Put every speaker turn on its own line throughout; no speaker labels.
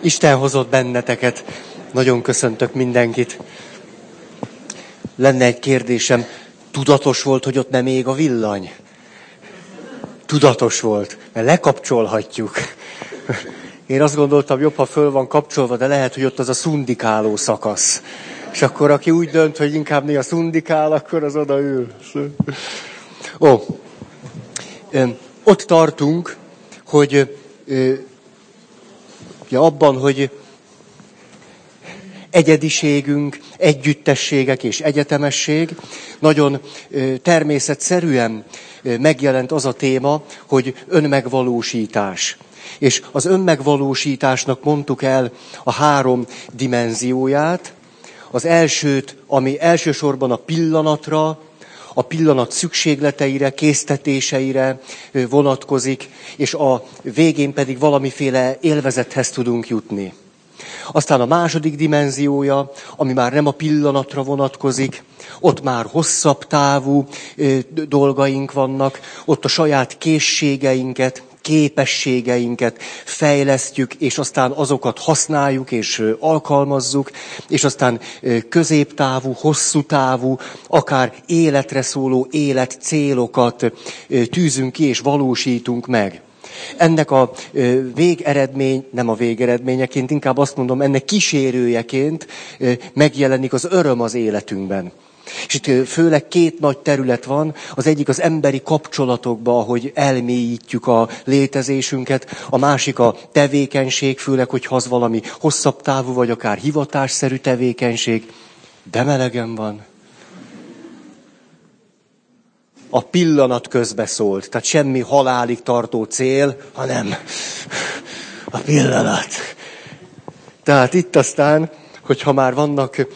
Isten hozott benneteket. Nagyon köszöntök mindenkit. Lenne egy kérdésem. Tudatos volt, hogy ott nem ég a villany? Tudatos volt, mert lekapcsolhatjuk. Én azt gondoltam, jobb, ha föl van kapcsolva, de lehet, hogy ott az a szundikáló szakasz. És akkor aki úgy dönt, hogy inkább mi a szundikál, akkor az odaül. Ó, ott tartunk, hogy ja, abban, hogy egyediségünk, együttességek és egyetemesség, nagyon természetszerűen megjelent az a téma, hogy önmegvalósítás. És az önmegvalósításnak mondtuk el a három dimenzióját. Az elsőt, ami elsősorban a pillanatra, a pillanat szükségleteire, késztetéseire vonatkozik, és a végén pedig valamiféle élvezethez tudunk jutni. Aztán a második dimenziója, ami már nem a pillanatra vonatkozik, ott már hosszabb távú dolgaink vannak, ott a saját készségeinket, képességeinket fejlesztjük, és aztán azokat használjuk és alkalmazzuk, és aztán középtávú, hosszú távú, akár életre szóló életcélokat tűzünk ki és valósítunk meg. Ennek a végeredmény, nem a végeredményeként, inkább azt mondom, ennek kísérőjeként megjelenik az öröm az életünkben. És itt főleg két nagy terület van. Az egyik az emberi kapcsolatokba, ahogy elmélyítjük a létezésünket. A másik a tevékenység, főleg, hogyha az valami hosszabb távú, vagy akár hivatásszerű tevékenység. De melegem van. A pillanat közbe szólt. Tehát semmi halálig tartó cél, hanem a pillanat. Tehát itt aztán, hogyha már vannak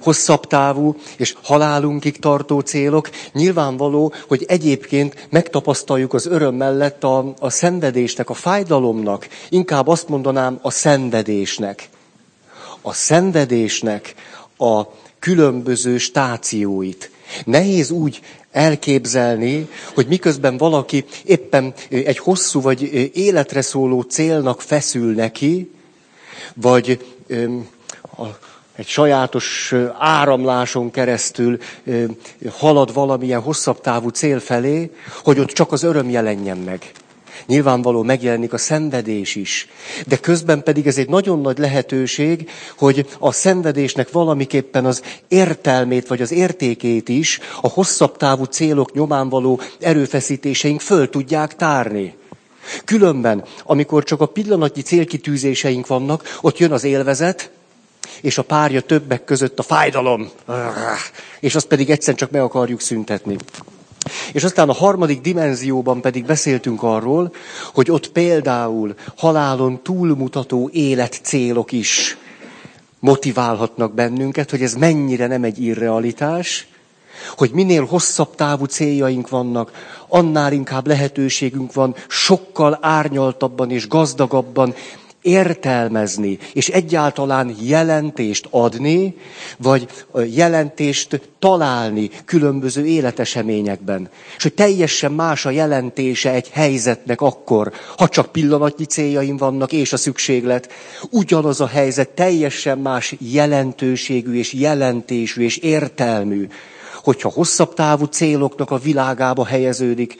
hosszabb távú és halálunkig tartó célok, nyilvánvaló, hogy egyébként megtapasztaljuk az öröm mellett a, a szenvedésnek, a fájdalomnak, inkább azt mondanám a szenvedésnek. A szenvedésnek a különböző stációit. Nehéz úgy elképzelni, hogy miközben valaki éppen egy hosszú vagy életre szóló célnak feszül neki, vagy a egy sajátos áramláson keresztül halad valamilyen hosszabb távú cél felé, hogy ott csak az öröm jelenjen meg. Nyilvánvaló megjelenik a szenvedés is. De közben pedig ez egy nagyon nagy lehetőség, hogy a szenvedésnek valamiképpen az értelmét vagy az értékét is a hosszabb távú célok nyomán való erőfeszítéseink föl tudják tárni. Különben, amikor csak a pillanatnyi célkitűzéseink vannak, ott jön az élvezet, és a párja többek között a fájdalom, és azt pedig egyszer csak meg akarjuk szüntetni. És aztán a harmadik dimenzióban pedig beszéltünk arról, hogy ott például halálon túlmutató életcélok is motiválhatnak bennünket, hogy ez mennyire nem egy irrealitás, hogy minél hosszabb távú céljaink vannak, annál inkább lehetőségünk van sokkal árnyaltabban és gazdagabban értelmezni, és egyáltalán jelentést adni, vagy jelentést találni különböző életeseményekben. És hogy teljesen más a jelentése egy helyzetnek akkor, ha csak pillanatnyi céljaim vannak, és a szükséglet. Ugyanaz a helyzet teljesen más jelentőségű, és jelentésű, és értelmű, hogyha hosszabb távú céloknak a világába helyeződik,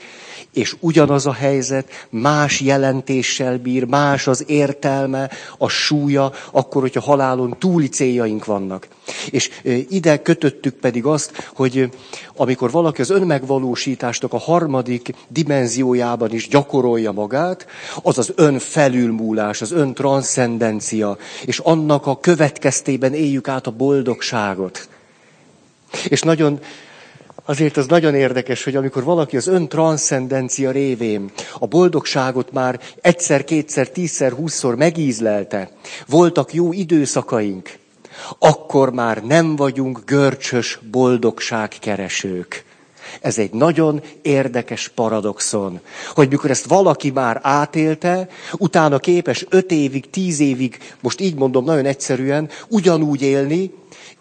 és ugyanaz a helyzet más jelentéssel bír, más az értelme, a súlya, akkor, hogyha halálon túli céljaink vannak. És ide kötöttük pedig azt, hogy amikor valaki az önmegvalósításnak a harmadik dimenziójában is gyakorolja magát, az az önfelülmúlás, az öntranszcendencia, és annak a következtében éljük át a boldogságot. És nagyon Azért az nagyon érdekes, hogy amikor valaki az ön transzcendencia révén a boldogságot már egyszer, kétszer, tízszer, húszszor megízlelte, voltak jó időszakaink, akkor már nem vagyunk görcsös boldogságkeresők. Ez egy nagyon érdekes paradoxon, hogy mikor ezt valaki már átélte, utána képes öt évig, tíz évig, most így mondom nagyon egyszerűen, ugyanúgy élni,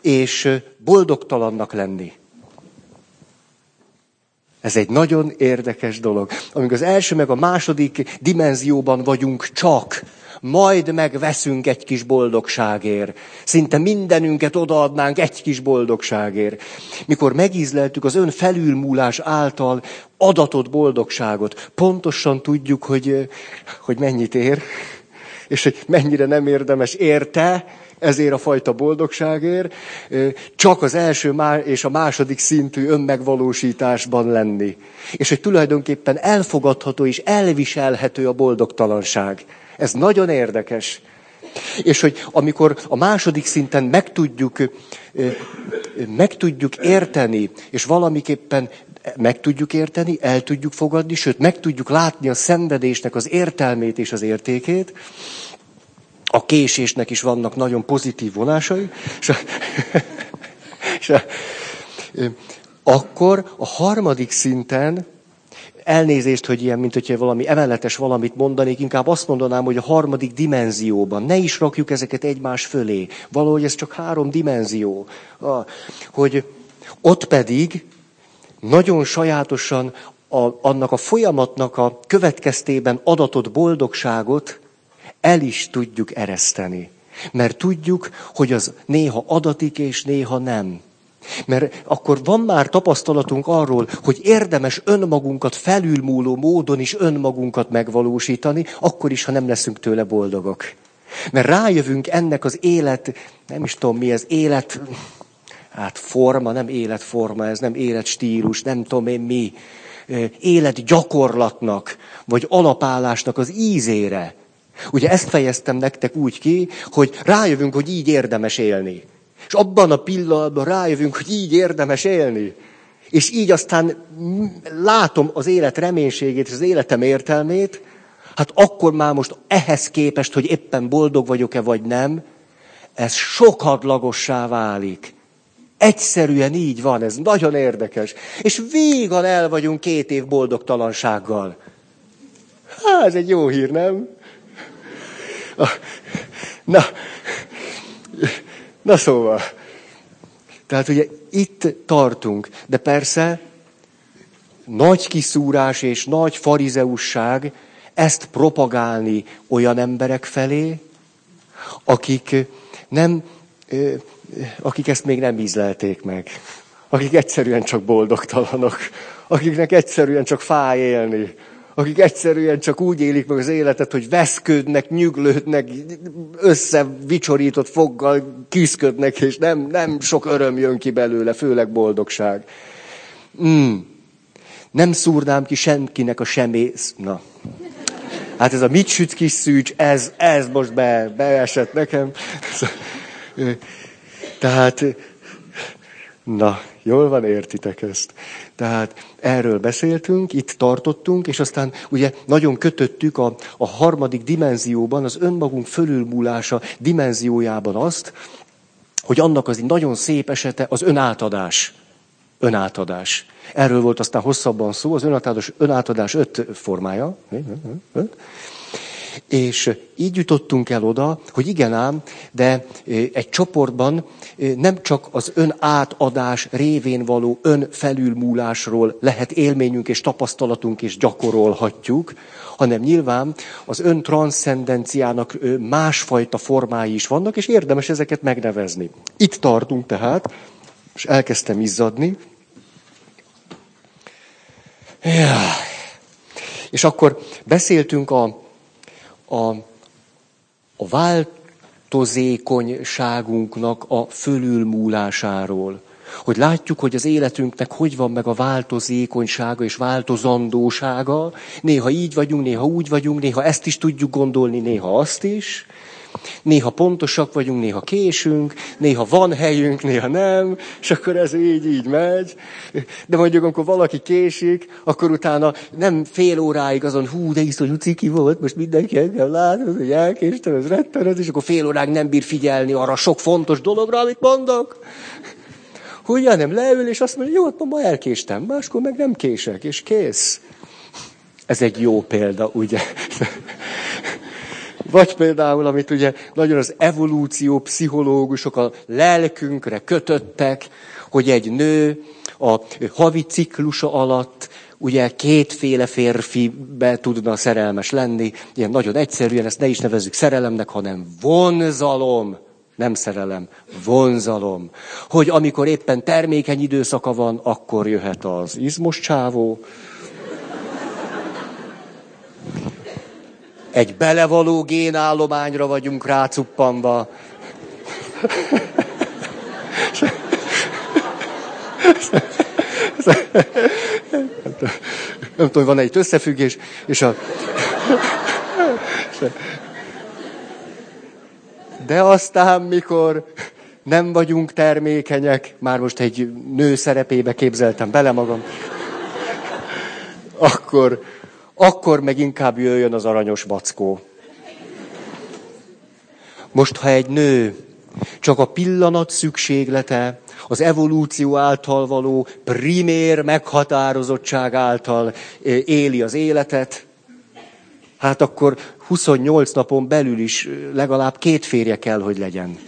és boldogtalannak lenni. Ez egy nagyon érdekes dolog. Amíg az első meg a második dimenzióban vagyunk csak, Majd megveszünk egy kis boldogságért. Szinte mindenünket odaadnánk egy kis boldogságért. Mikor megízleltük az ön felülmúlás által adatott boldogságot, pontosan tudjuk, hogy, hogy mennyit ér, és hogy mennyire nem érdemes érte, ezért a fajta boldogságért, csak az első és a második szintű önmegvalósításban lenni. És hogy tulajdonképpen elfogadható és elviselhető a boldogtalanság. Ez nagyon érdekes. És hogy amikor a második szinten meg tudjuk, meg tudjuk érteni, és valamiképpen meg tudjuk érteni, el tudjuk fogadni, sőt, meg tudjuk látni a szenvedésnek az értelmét és az értékét, a késésnek is vannak nagyon pozitív vonásai, és, a, és a, akkor a harmadik szinten elnézést, hogy ilyen, mint hogyha valami emeletes valamit mondanék, inkább azt mondanám, hogy a harmadik dimenzióban. Ne is rakjuk ezeket egymás fölé. Valahogy ez csak három dimenzió. Hogy ott pedig nagyon sajátosan a, annak a folyamatnak a következtében adatott boldogságot el is tudjuk ereszteni. Mert tudjuk, hogy az néha adatik és néha nem. Mert akkor van már tapasztalatunk arról, hogy érdemes önmagunkat felülmúló módon is önmagunkat megvalósítani, akkor is, ha nem leszünk tőle boldogok. Mert rájövünk ennek az élet, nem is tudom mi ez, élet, hát forma, nem életforma, ez nem életstílus, nem tudom én mi, életgyakorlatnak, vagy alapállásnak az ízére. Ugye ezt fejeztem nektek úgy ki, hogy rájövünk, hogy így érdemes élni. És abban a pillanatban rájövünk, hogy így érdemes élni. És így aztán látom az élet reménységét és az életem értelmét, hát akkor már most ehhez képest, hogy éppen boldog vagyok-e vagy nem, ez sokadlagossá válik. Egyszerűen így van, ez nagyon érdekes. És végan el vagyunk két év boldogtalansággal. Hát, ez egy jó hír, nem? Na, na szóval. Tehát ugye itt tartunk, de persze nagy kiszúrás és nagy farizeusság ezt propagálni olyan emberek felé, akik nem, akik ezt még nem ízlelték meg, akik egyszerűen csak boldogtalanok, akiknek egyszerűen csak fáj élni, akik egyszerűen csak úgy élik meg az életet, hogy veszködnek, nyüglődnek, összevicsorított foggal küzdködnek, és nem, nem sok öröm jön ki belőle, főleg boldogság. Mm. Nem szúrnám ki senkinek a semész. Na. Hát ez a mit süt kis szűcs, ez, ez most be, beesett nekem. Tehát, na, jól van, értitek ezt. Tehát erről beszéltünk, itt tartottunk, és aztán ugye nagyon kötöttük a, a harmadik dimenzióban, az önmagunk fölülmúlása dimenziójában azt, hogy annak az egy nagyon szép esete az önátadás. Önátadás. Erről volt aztán hosszabban szó, az önátadás, önátadás öt formája. Öt. És így jutottunk el oda, hogy igen ám, de egy csoportban nem csak az ön átadás révén való ön felülmúlásról lehet élményünk és tapasztalatunk és gyakorolhatjuk, hanem nyilván az ön transzcendenciának másfajta formái is vannak, és érdemes ezeket megnevezni. Itt tartunk tehát, és elkezdtem izzadni. Ja. És akkor beszéltünk a a, a változékonyságunknak a fölülmúlásáról. Hogy látjuk, hogy az életünknek hogy van meg a változékonysága és változandósága. Néha így vagyunk, néha úgy vagyunk, néha ezt is tudjuk gondolni, néha azt is. Néha pontosak vagyunk, néha késünk, néha van helyünk, néha nem, és akkor ez így, így megy. De mondjuk, amikor valaki késik, akkor utána nem fél óráig azon, hú, de iszonyú ciki volt, most mindenki engem lát, hogy elkéstem, ez rettenet, és akkor fél óráig nem bír figyelni arra sok fontos dologra, amit mondok. Ugye nem leül, és azt mondja, jó, hát ma elkéstem, máskor meg nem kések, és kész. Ez egy jó példa, ugye? Vagy például, amit ugye nagyon az evolúció pszichológusok a lelkünkre kötöttek, hogy egy nő a havi ciklusa alatt ugye kétféle férfibe tudna szerelmes lenni, ilyen nagyon egyszerűen, ezt ne is nevezzük szerelemnek, hanem vonzalom, nem szerelem, vonzalom. Hogy amikor éppen termékeny időszaka van, akkor jöhet az izmos csávó, egy belevaló génállományra vagyunk rácuppanva. Nem tudom, van egy összefüggés, és a... De aztán, mikor nem vagyunk termékenyek, már most egy nő szerepébe képzeltem bele magam, akkor, akkor meg inkább jöjjön az aranyos backó. Most, ha egy nő csak a pillanat szükséglete, az evolúció által való primér meghatározottság által éli az életet, hát akkor 28 napon belül is legalább két férje kell, hogy legyen.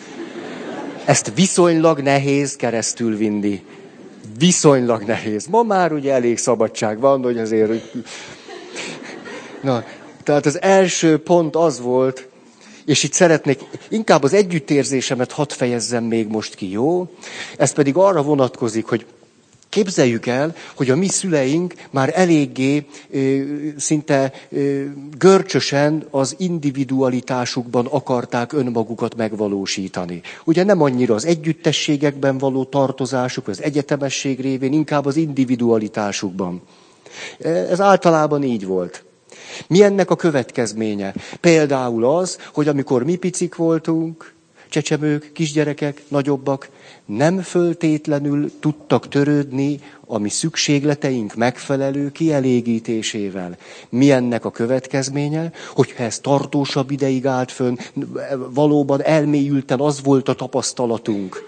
Ezt viszonylag nehéz keresztül vinni. Viszonylag nehéz. Ma már ugye elég szabadság van, hogy azért... Na, tehát az első pont az volt, és itt szeretnék, inkább az együttérzésemet hadd fejezzem még most ki, jó? Ez pedig arra vonatkozik, hogy Képzeljük el, hogy a mi szüleink már eléggé szinte görcsösen az individualitásukban akarták önmagukat megvalósítani. Ugye nem annyira az együttességekben való tartozásuk, az egyetemesség révén, inkább az individualitásukban. Ez általában így volt. Mi ennek a következménye? Például az, hogy amikor mi picik voltunk, csecsemők, kisgyerekek, nagyobbak, nem föltétlenül tudtak törődni a mi szükségleteink megfelelő kielégítésével. Mi ennek a következménye? Hogyha ez tartósabb ideig állt fönn, valóban elmélyülten az volt a tapasztalatunk,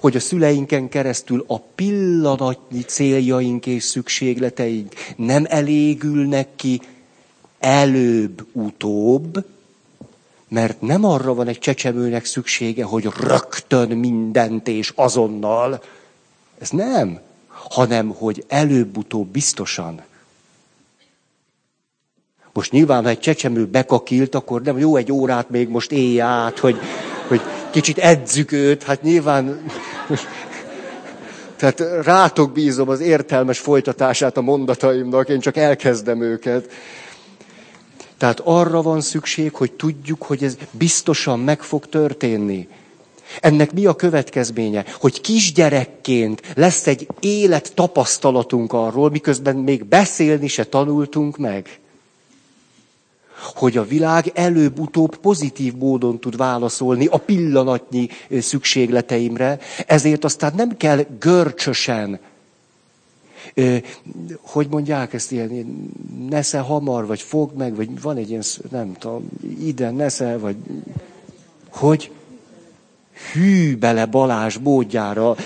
hogy a szüleinken keresztül a pillanatnyi céljaink és szükségleteink nem elégülnek ki előbb-utóbb, mert nem arra van egy csecsemőnek szüksége, hogy rögtön mindent és azonnal. Ez nem, hanem hogy előbb-utóbb biztosan. Most nyilván, ha egy csecsemő bekakilt, akkor nem jó egy órát még most élj át, hogy, hogy kicsit edzük őt, hát nyilván... Tehát rátok bízom az értelmes folytatását a mondataimnak, én csak elkezdem őket. Tehát arra van szükség, hogy tudjuk, hogy ez biztosan meg fog történni. Ennek mi a következménye? Hogy kisgyerekként lesz egy élet tapasztalatunk arról, miközben még beszélni se tanultunk meg. Hogy a világ előbb-utóbb pozitív módon tud válaszolni a pillanatnyi szükségleteimre, ezért aztán nem kell görcsösen hogy mondják ezt ilyen, nesze hamar, vagy fog meg, vagy van egy ilyen, nem tudom, ide, nesze, vagy hogy? Hű bele Balázs módjára,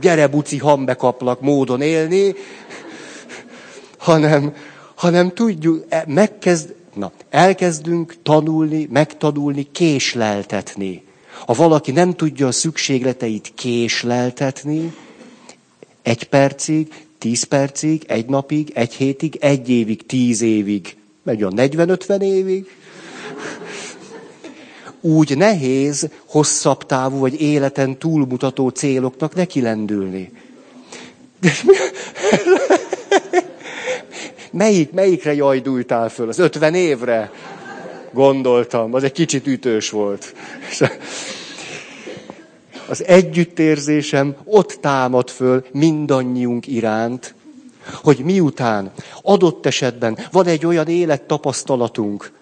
gyere buci, hambekaplak módon élni, hanem, hanem tudjuk, e, megkezd, na, elkezdünk tanulni, megtanulni, késleltetni. Ha valaki nem tudja a szükségleteit késleltetni, egy percig, tíz percig, egy napig, egy hétig, egy évig, tíz évig, megy a 40-50 évig. Úgy nehéz hosszabb távú vagy életen túlmutató céloknak neki lendülni. Melyik, melyikre jajdultál föl? Az 50 évre? Gondoltam, az egy kicsit ütős volt az együttérzésem ott támad föl mindannyiunk iránt, hogy miután adott esetben van egy olyan élettapasztalatunk,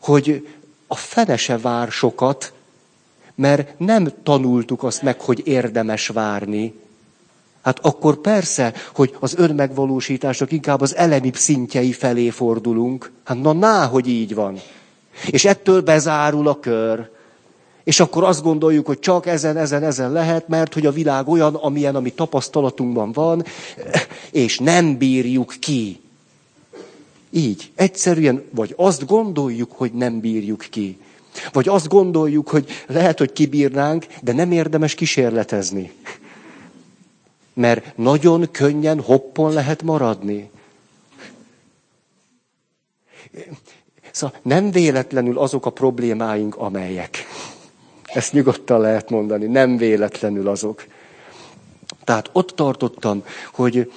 hogy a fene se vár sokat, mert nem tanultuk azt meg, hogy érdemes várni, hát akkor persze, hogy az önmegvalósításnak inkább az elemi szintjei felé fordulunk. Hát na, ná, hogy így van. És ettől bezárul a kör. És akkor azt gondoljuk, hogy csak ezen, ezen, ezen lehet, mert hogy a világ olyan, amilyen, ami tapasztalatunkban van, és nem bírjuk ki. Így, egyszerűen, vagy azt gondoljuk, hogy nem bírjuk ki. Vagy azt gondoljuk, hogy lehet, hogy kibírnánk, de nem érdemes kísérletezni. Mert nagyon könnyen hoppon lehet maradni. Szóval nem véletlenül azok a problémáink, amelyek. Ezt nyugodtan lehet mondani, nem véletlenül azok. Tehát ott tartottam, hogy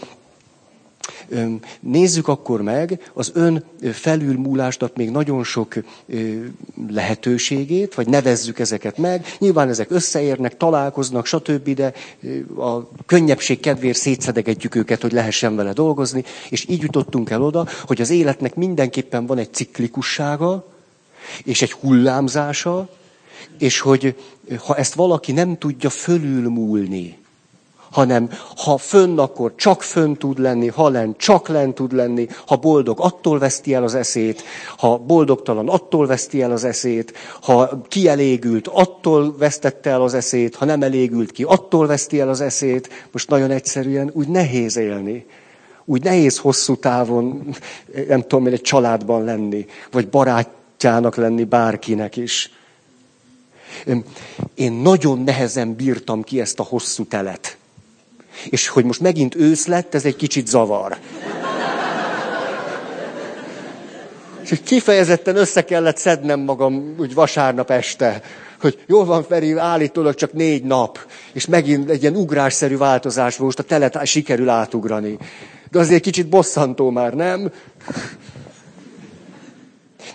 Nézzük akkor meg az ön felülmúlásnak még nagyon sok lehetőségét, vagy nevezzük ezeket meg. Nyilván ezek összeérnek, találkoznak, stb., de a könnyebbség kedvéért szétszedegetjük őket, hogy lehessen vele dolgozni, és így jutottunk el oda, hogy az életnek mindenképpen van egy ciklikussága, és egy hullámzása, és hogy ha ezt valaki nem tudja fölülmúlni, hanem ha fönn, akkor csak fönn tud lenni, ha len, csak len tud lenni, ha boldog, attól veszti el az eszét, ha boldogtalan, attól veszti el az eszét, ha kielégült, attól vesztette el az eszét, ha nem elégült ki, attól veszti el az eszét. Most nagyon egyszerűen úgy nehéz élni. Úgy nehéz hosszú távon, nem tudom, egy családban lenni, vagy barátjának lenni bárkinek is. Én nagyon nehezen bírtam ki ezt a hosszú telet. És hogy most megint ősz lett, ez egy kicsit zavar. És kifejezetten össze kellett szednem magam úgy vasárnap este, hogy jól van, Feri, állítólag csak négy nap, és megint egy ilyen ugrásszerű változás volt, most a telet sikerül átugrani. De azért kicsit bosszantó már, nem?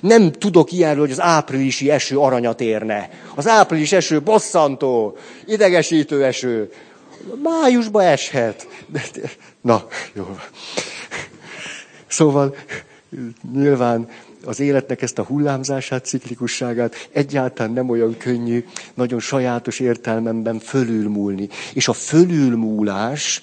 Nem tudok ilyenről, hogy az áprilisi eső aranyat érne. Az április eső bosszantó, idegesítő eső. Májusba eshet. Na, jó. Szóval nyilván az életnek ezt a hullámzását, ciklikusságát egyáltalán nem olyan könnyű, nagyon sajátos értelmemben fölülmúlni. És a fölülmúlás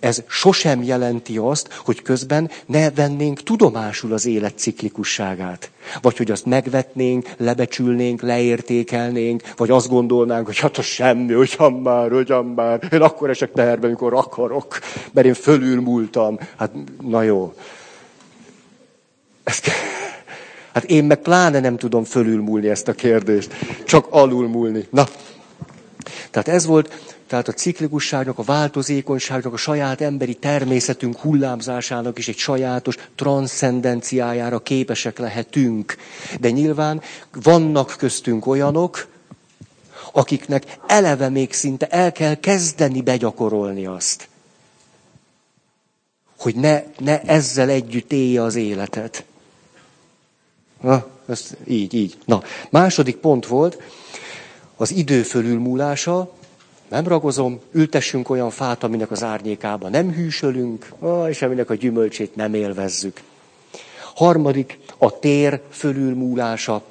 ez sosem jelenti azt, hogy közben ne vennénk tudomásul az élet ciklikusságát. Vagy hogy azt megvetnénk, lebecsülnénk, leértékelnénk, vagy azt gondolnánk, hogy hát a semmi, hogyan már, hogyan már, én akkor esek teherbe, amikor akarok, mert én fölülmúltam. Hát, na jó. Ezt, hát én meg pláne nem tudom fölülmúlni ezt a kérdést, csak alulmúlni. Na, tehát ez volt tehát a ciklikusságnak, a változékonyságnak, a saját emberi természetünk hullámzásának is egy sajátos transzcendenciájára képesek lehetünk. De nyilván vannak köztünk olyanok, akiknek eleve még szinte el kell kezdeni begyakorolni azt. Hogy ne, ne ezzel együtt élje az életet. Na, ez így, így. Na, második pont volt az idő fölülmúlása, nem ragozom, ültessünk olyan fát, aminek az árnyékába nem hűsölünk, és aminek a gyümölcsét nem élvezzük. Harmadik, a tér fölülmúlása.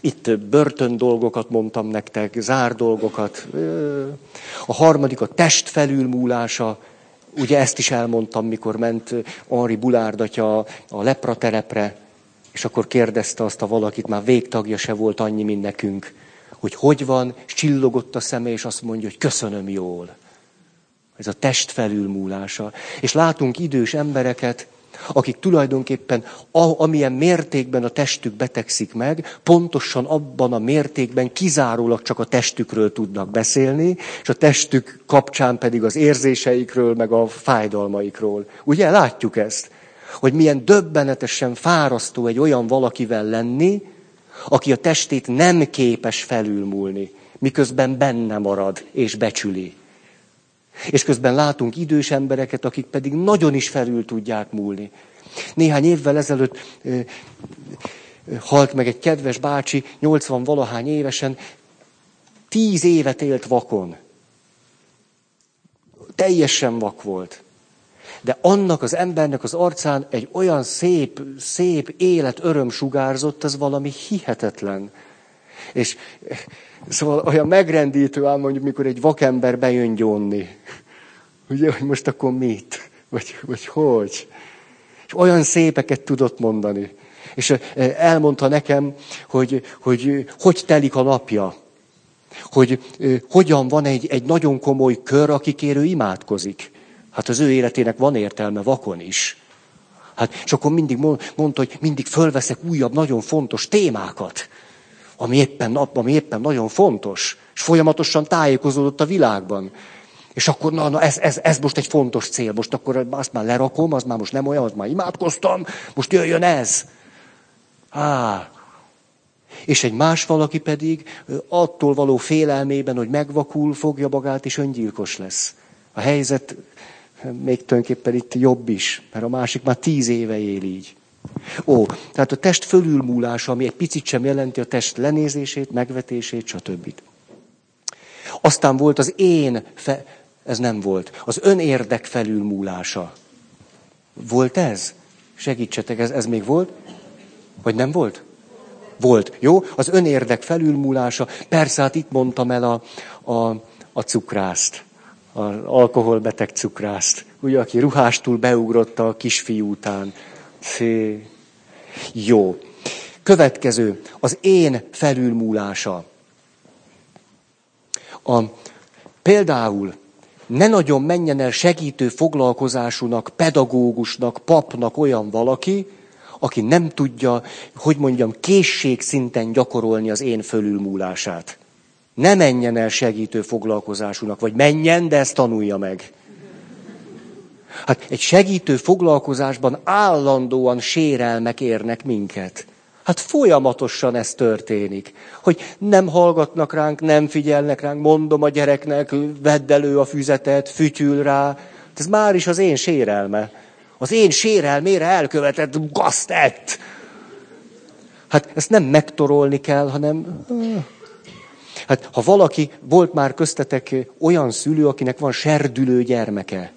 Itt börtön dolgokat mondtam nektek, zár dolgokat. A harmadik a test felülmúlása. Ugye ezt is elmondtam, mikor ment Henri Bulárdatya a lepraterepre, és akkor kérdezte azt a valakit, már végtagja se volt annyi, mint nekünk hogy hogy van, csillogott a szeme, és azt mondja, hogy köszönöm jól. Ez a test felülmúlása. És látunk idős embereket, akik tulajdonképpen amilyen mértékben a testük betegszik meg, pontosan abban a mértékben kizárólag csak a testükről tudnak beszélni, és a testük kapcsán pedig az érzéseikről, meg a fájdalmaikról. Ugye látjuk ezt? Hogy milyen döbbenetesen fárasztó egy olyan valakivel lenni, aki a testét nem képes felülmúlni, miközben benne marad és becsüli. És közben látunk idős embereket, akik pedig nagyon is felül tudják múlni. Néhány évvel ezelőtt ö, ö, halt meg egy kedves bácsi, 80 valahány évesen, tíz évet élt vakon. Teljesen vak volt de annak az embernek az arcán egy olyan szép, szép élet öröm sugárzott, az valami hihetetlen. És szóval olyan megrendítő ám mondjuk, mikor egy vakember bejön gyónni. Ugye, hogy most akkor mit? Vagy, vagy hogy? És olyan szépeket tudott mondani. És elmondta nekem, hogy hogy, hogy telik a napja. Hogy hogyan van egy, egy nagyon komoly kör, akikért ő imádkozik. Hát az ő életének van értelme vakon is. Hát, és akkor mindig mondta, hogy mindig fölveszek újabb, nagyon fontos témákat, ami éppen, ami éppen nagyon fontos, és folyamatosan tájékozódott a világban. És akkor, na, na ez, ez, ez most egy fontos cél. Most akkor azt már lerakom, az már most nem olyan, az már imádkoztam, most jöjjön ez. Á. És egy más valaki pedig attól való félelmében, hogy megvakul, fogja magát, és öngyilkos lesz. A helyzet még tulajdonképpen itt jobb is, mert a másik már tíz éve él így. Ó, tehát a test fölülmúlása, ami egy picit sem jelenti a test lenézését, megvetését, stb. Aztán volt az én, fe... ez nem volt, az önérdek felülmúlása. Volt ez? Segítsetek, ez, ez még volt? Vagy nem volt? Volt. Jó? Az önérdek felülmúlása. Persze, hát itt mondtam el a, a, a cukrászt. Az alkoholbeteg cukrászt. Ugye, aki ruhástul beugrott a kisfiú után. Szé. Jó. Következő. Az én felülmúlása. A, például ne nagyon menjen el segítő foglalkozásúnak, pedagógusnak, papnak olyan valaki, aki nem tudja, hogy mondjam, készségszinten gyakorolni az én fölülmúlását. Ne menjen el segítő foglalkozásúnak, vagy menjen, de ezt tanulja meg. Hát egy segítő foglalkozásban állandóan sérelmek érnek minket. Hát folyamatosan ez történik. Hogy nem hallgatnak ránk, nem figyelnek ránk, mondom a gyereknek, vedd elő a füzetet, fütyül rá. Ez már is az én sérelme. Az én sérelmére elkövetett gaztett. Hát ezt nem megtorolni kell, hanem... Hát ha valaki, volt már köztetek olyan szülő, akinek van serdülő gyermeke.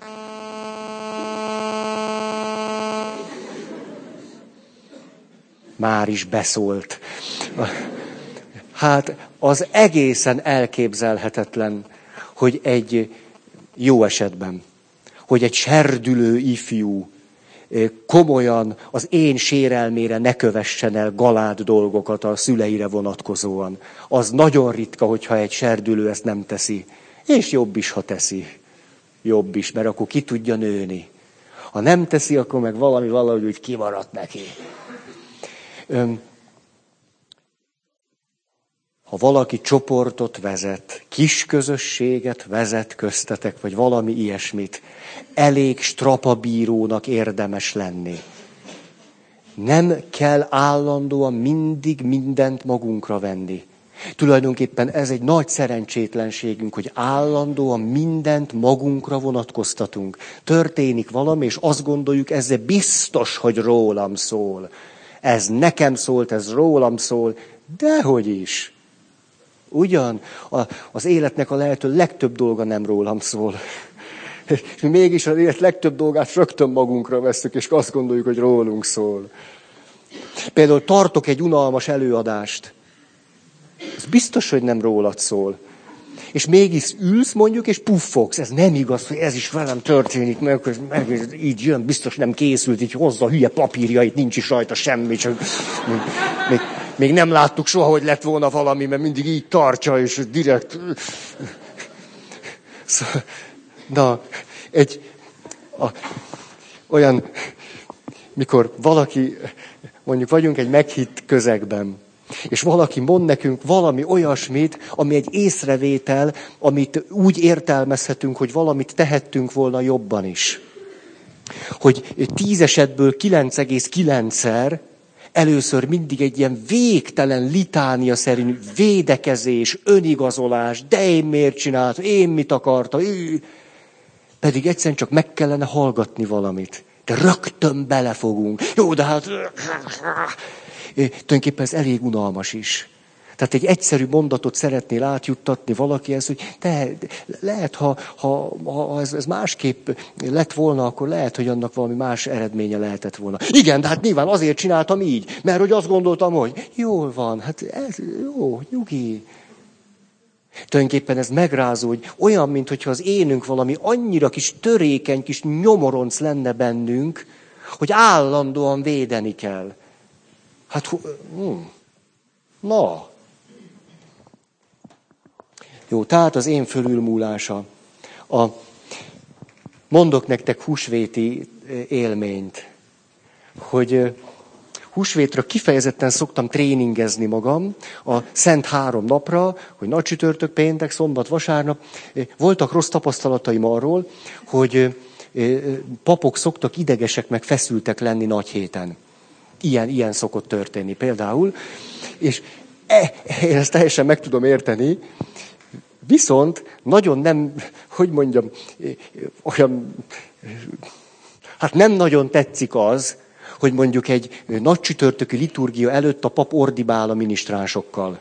Már is beszólt. Hát az egészen elképzelhetetlen, hogy egy jó esetben, hogy egy serdülő ifjú komolyan az én sérelmére ne kövessen el galád dolgokat a szüleire vonatkozóan. Az nagyon ritka, hogyha egy serdülő ezt nem teszi. És jobb is, ha teszi. Jobb is, mert akkor ki tudja nőni. Ha nem teszi, akkor meg valami valahogy úgy kimaradt neki. Ha valaki csoportot vezet, kis közösséget vezet köztetek, vagy valami ilyesmit, elég strapabírónak érdemes lenni. Nem kell állandóan mindig mindent magunkra venni. Tulajdonképpen ez egy nagy szerencsétlenségünk, hogy állandóan mindent magunkra vonatkoztatunk. Történik valami, és azt gondoljuk, ez biztos, hogy rólam szól. Ez nekem szólt, ez rólam szól, dehogy is. Ugyan a, az életnek a lehető legtöbb dolga nem rólam szól. És mégis az élet legtöbb dolgát rögtön magunkra veszük, és azt gondoljuk, hogy rólunk szól. Például tartok egy unalmas előadást. Ez biztos, hogy nem rólad szól. És mégis ülsz mondjuk, és puffogsz. Ez nem igaz, hogy ez is velem történik, meg, meg így jön, biztos nem készült, így hozza hülye papírjait, nincs is rajta semmi, csak még, még, nem láttuk soha, hogy lett volna valami, mert mindig így tartja, és direkt... Szóval, Na, egy a, olyan, mikor valaki, mondjuk vagyunk egy meghitt közegben, és valaki mond nekünk valami olyasmit, ami egy észrevétel, amit úgy értelmezhetünk, hogy valamit tehettünk volna jobban is. Hogy tíz esetből 9,9-szer először mindig egy ilyen végtelen litánia szerint védekezés, önigazolás, de én miért csináltam, én mit akartam, ő, pedig egyszerűen csak meg kellene hallgatni valamit. De rögtön belefogunk. Jó, de hát... Tulajdonképpen ez elég unalmas is. Tehát egy egyszerű mondatot szeretnél átjuttatni valakihez, hogy te, lehet, ha, ha, ha ez, ez másképp lett volna, akkor lehet, hogy annak valami más eredménye lehetett volna. Igen, de hát nyilván azért csináltam így, mert hogy azt gondoltam, hogy jól van, hát ez jó, nyugi. Tulajdonképpen ez megrázó, hogy olyan, mintha az énünk valami annyira kis törékeny, kis nyomoronc lenne bennünk, hogy állandóan védeni kell. Hát, hm, na. Jó, tehát az én fölülmúlása. A, mondok nektek húsvéti élményt, hogy húsvétra kifejezetten szoktam tréningezni magam a szent három napra, hogy nagy csütörtök, péntek, szombat, vasárnap. Voltak rossz tapasztalataim arról, hogy papok szoktak idegesek, meg feszültek lenni nagy héten. Ilyen, ilyen szokott történni például. És e, én ezt teljesen meg tudom érteni, viszont nagyon nem, hogy mondjam, olyan, hát nem nagyon tetszik az, hogy mondjuk egy nagy csütörtöki liturgia előtt a pap ordibál a minisztránsokkal.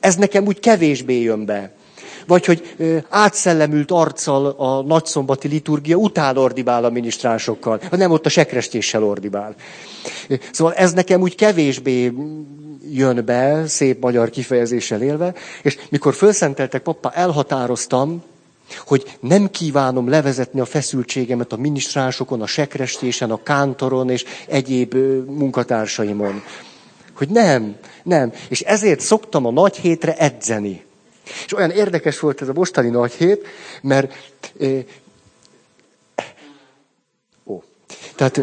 Ez nekem úgy kevésbé jön be. Vagy hogy átszellemült arccal a nagyszombati liturgia után ordibál a minisztránsokkal, nem ott a sekrestéssel ordibál. Szóval ez nekem úgy kevésbé jön be, szép magyar kifejezéssel élve, és mikor felszenteltek pappa, elhatároztam, hogy nem kívánom levezetni a feszültségemet a minisztránsokon, a sekrestésen, a kántoron és egyéb munkatársaimon. Hogy nem, nem. És ezért szoktam a nagy hétre edzeni. És olyan érdekes volt ez a mostani nagy hét, mert... Eh, ó, tehát...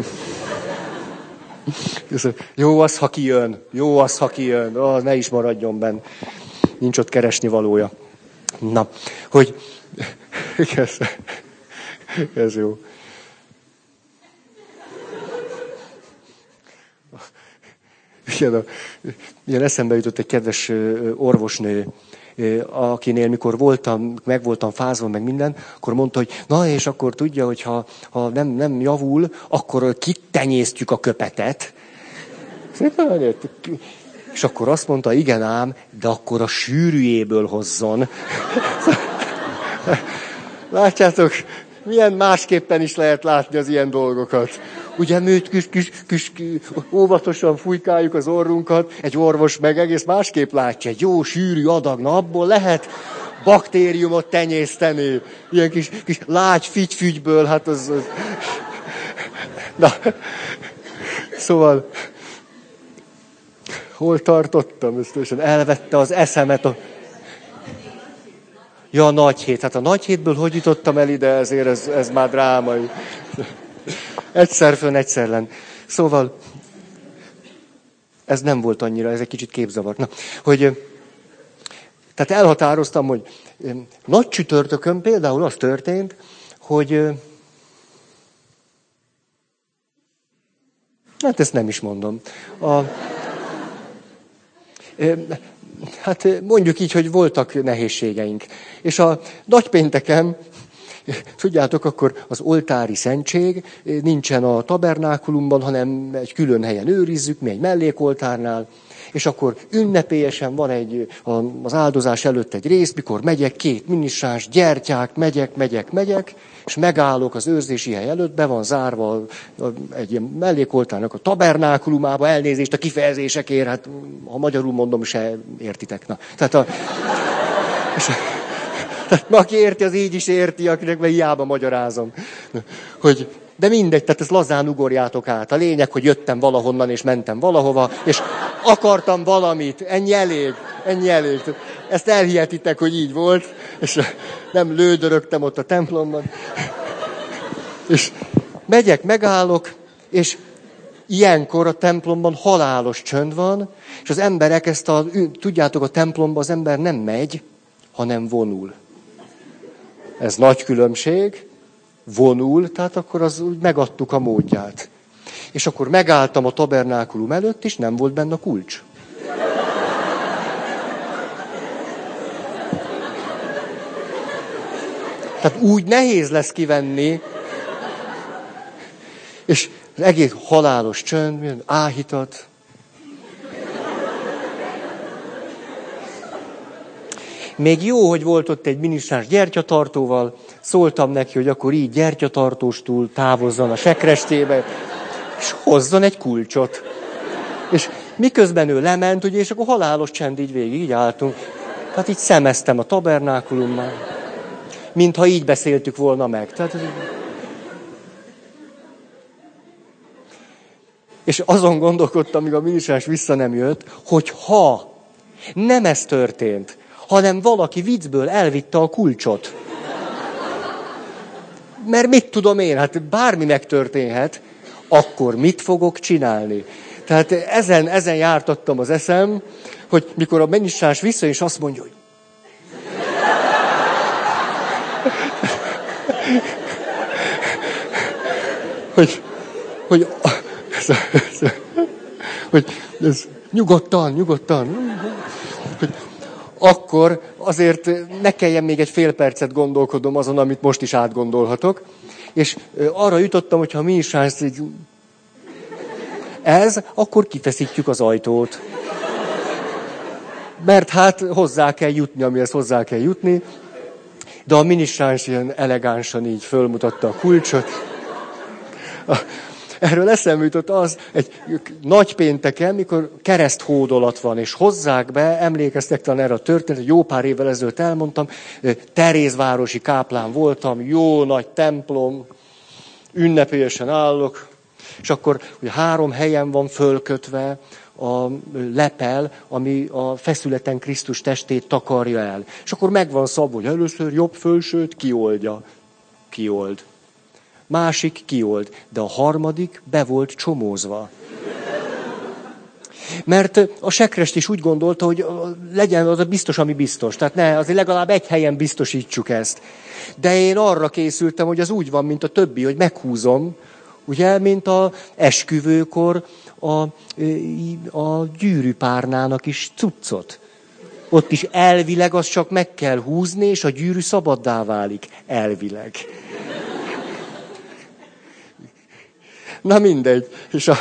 Jó az, ha kijön. Jó az, ha kijön. Oh, ne is maradjon benn. Nincs ott keresni valója. Na, hogy ez, ez jó. Igen, a, ilyen eszembe jutott egy kedves orvosnő, akinél mikor voltam, meg voltam fázva, meg minden, akkor mondta, hogy na és akkor tudja, hogy ha, ha nem, nem javul, akkor kitenyésztjük a köpetet. És akkor azt mondta, igen ám, de akkor a sűrűjéből hozzon. Látjátok, milyen másképpen is lehet látni az ilyen dolgokat. Ugye mi kis, kis, kis, óvatosan fújkáljuk az orrunkat, egy orvos meg egész másképp látja, egy jó sűrű adag, na abból lehet baktériumot tenyészteni. Ilyen kis, kis lágy figyfügyből, hát az, az... Na, szóval, hol tartottam? Ezt elvette az eszemet a Ja, a nagy hét. Hát a nagy hétből hogy jutottam el ide, ezért ez, ez már drámai. Egyszer fönn, egyszer len. Szóval, ez nem volt annyira, ez egy kicsit képzavar. Na, hogy, tehát elhatároztam, hogy nagy csütörtökön például az történt, hogy hát ezt nem is mondom. A, hát mondjuk így, hogy voltak nehézségeink. És a nagypénteken, tudjátok, akkor az oltári szentség nincsen a tabernákulumban, hanem egy külön helyen őrizzük, mi egy mellékoltárnál, és akkor ünnepélyesen van egy, az áldozás előtt egy rész, mikor megyek, két minisás, gyertyák, megyek, megyek, megyek, és megállok az őrzési hely előtt, be van zárva egy ilyen mellékoltának a tabernákulumába, elnézést a kifejezésekért, hát ha magyarul mondom, se értitek. Na. Tehát a, és, tehát, aki érti, az így is érti, akinek meg hiába magyarázom. Hogy, de mindegy, tehát ezt lazán ugorjátok át. A lényeg, hogy jöttem valahonnan, és mentem valahova, és akartam valamit. Ennyi elég, ennyi elég. Ezt elhihetitek, hogy így volt, és nem lődörögtem ott a templomban. És megyek, megállok, és ilyenkor a templomban halálos csönd van, és az emberek ezt a, tudjátok, a templomba az ember nem megy, hanem vonul. Ez nagy különbség, vonul, tehát akkor az úgy megadtuk a módját. És akkor megálltam a tabernákulum előtt, és nem volt benne a kulcs. Tehát úgy nehéz lesz kivenni, és az egész halálos csönd, áhítat. Még jó, hogy volt ott egy minisztráns gyertyatartóval, szóltam neki, hogy akkor így gyertyatartóstul távozzon a sekrestébe, és hozzon egy kulcsot. És miközben ő lement, ugye, és akkor halálos csend így végig, így álltunk. Tehát így szemeztem a tabernákulummal, mintha így beszéltük volna meg. Tehát, és azon gondolkodtam, amíg a minisztráns vissza nem jött, hogy ha nem ez történt, hanem valaki viccből elvitte a kulcsot. Mert mit tudom én, hát bármi megtörténhet, akkor mit fogok csinálni? Tehát ezen, ezen jártattam az eszem, hogy mikor a minisztráns vissza, és azt mondja, hogy hogy, hogy, ez, ez, hogy ez, nyugodtan, nyugodtan, hogy akkor azért ne kelljen még egy fél percet gondolkodom azon, amit most is átgondolhatok. És arra jutottam, hogy ha mi is így ez, akkor kifeszítjük az ajtót. Mert hát hozzá kell jutni, amihez hozzá kell jutni. De a minisztráns ilyen elegánsan így fölmutatta a kulcsot. Erről eszembe jutott az, egy nagy pénteken, mikor kereszthódolat van, és hozzák be, emlékeztek talán erre a történet, jó pár évvel ezelőtt elmondtam, Terézvárosi káplán voltam, jó nagy templom, ünnepélyesen állok, és akkor ugye három helyen van fölkötve a lepel, ami a feszületen Krisztus testét takarja el. És akkor megvan szabva, hogy először jobb fölsőt kioldja. Kiold másik kiold, de a harmadik be volt csomózva. Mert a sekrest is úgy gondolta, hogy legyen az a biztos, ami biztos. Tehát ne, azért legalább egy helyen biztosítsuk ezt. De én arra készültem, hogy az úgy van, mint a többi, hogy meghúzom, ugye, mint a esküvőkor a, a gyűrűpárnának is cuccot. Ott is elvileg az csak meg kell húzni, és a gyűrű szabaddá válik. Elvileg. Na mindegy. És a,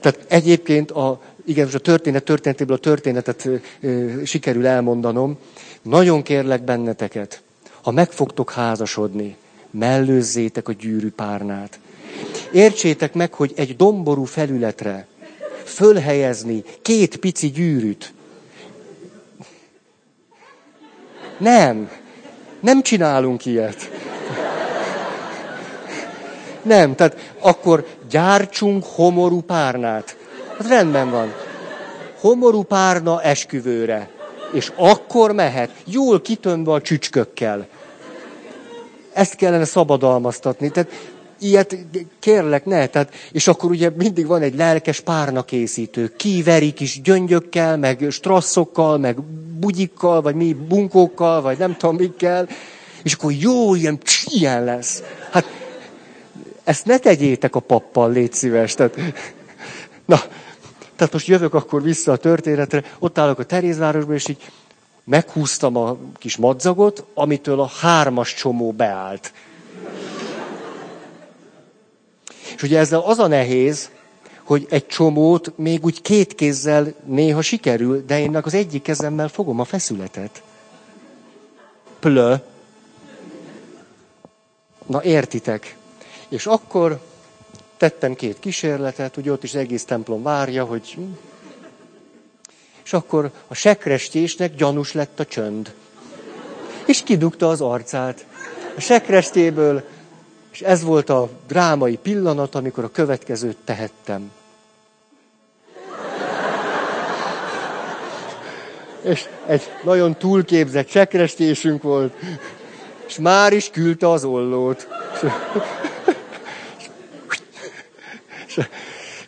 tehát egyébként a, igen, most a történet történetéből a történetet ö, sikerül elmondanom. Nagyon kérlek benneteket, ha meg fogtok házasodni, mellőzzétek a gyűrűpárnát. Értsétek meg, hogy egy domború felületre fölhelyezni két pici gyűrűt. Nem, nem csinálunk ilyet. Nem, tehát akkor gyártsunk homorú párnát. Hát rendben van. Homorú párna esküvőre. És akkor mehet, jól kitömve a csücskökkel. Ezt kellene szabadalmaztatni. Tehát ilyet kérlek, ne. Tehát, és akkor ugye mindig van egy lelkes párna készítő. Kiverik is gyöngyökkel, meg strasszokkal, meg bugyikkal, vagy mi bunkókkal, vagy nem tudom mikkel. És akkor jó, ilyen, ilyen lesz. Hát ezt ne tegyétek a pappal, légy szíves. Tehát, na, tehát most jövök akkor vissza a történetre, ott állok a Terézvárosban, és így meghúztam a kis madzagot, amitől a hármas csomó beállt. És ugye ezzel az a nehéz, hogy egy csomót még úgy két kézzel néha sikerül, de én az egyik kezemmel fogom a feszületet. Plö. Na értitek. És akkor tettem két kísérletet, ugye ott is egész templom várja, hogy... És akkor a sekrestésnek gyanús lett a csönd. És kidugta az arcát. A sekrestéből, és ez volt a drámai pillanat, amikor a következőt tehettem. És egy nagyon túlképzett sekrestésünk volt, és már is küldte az ollót.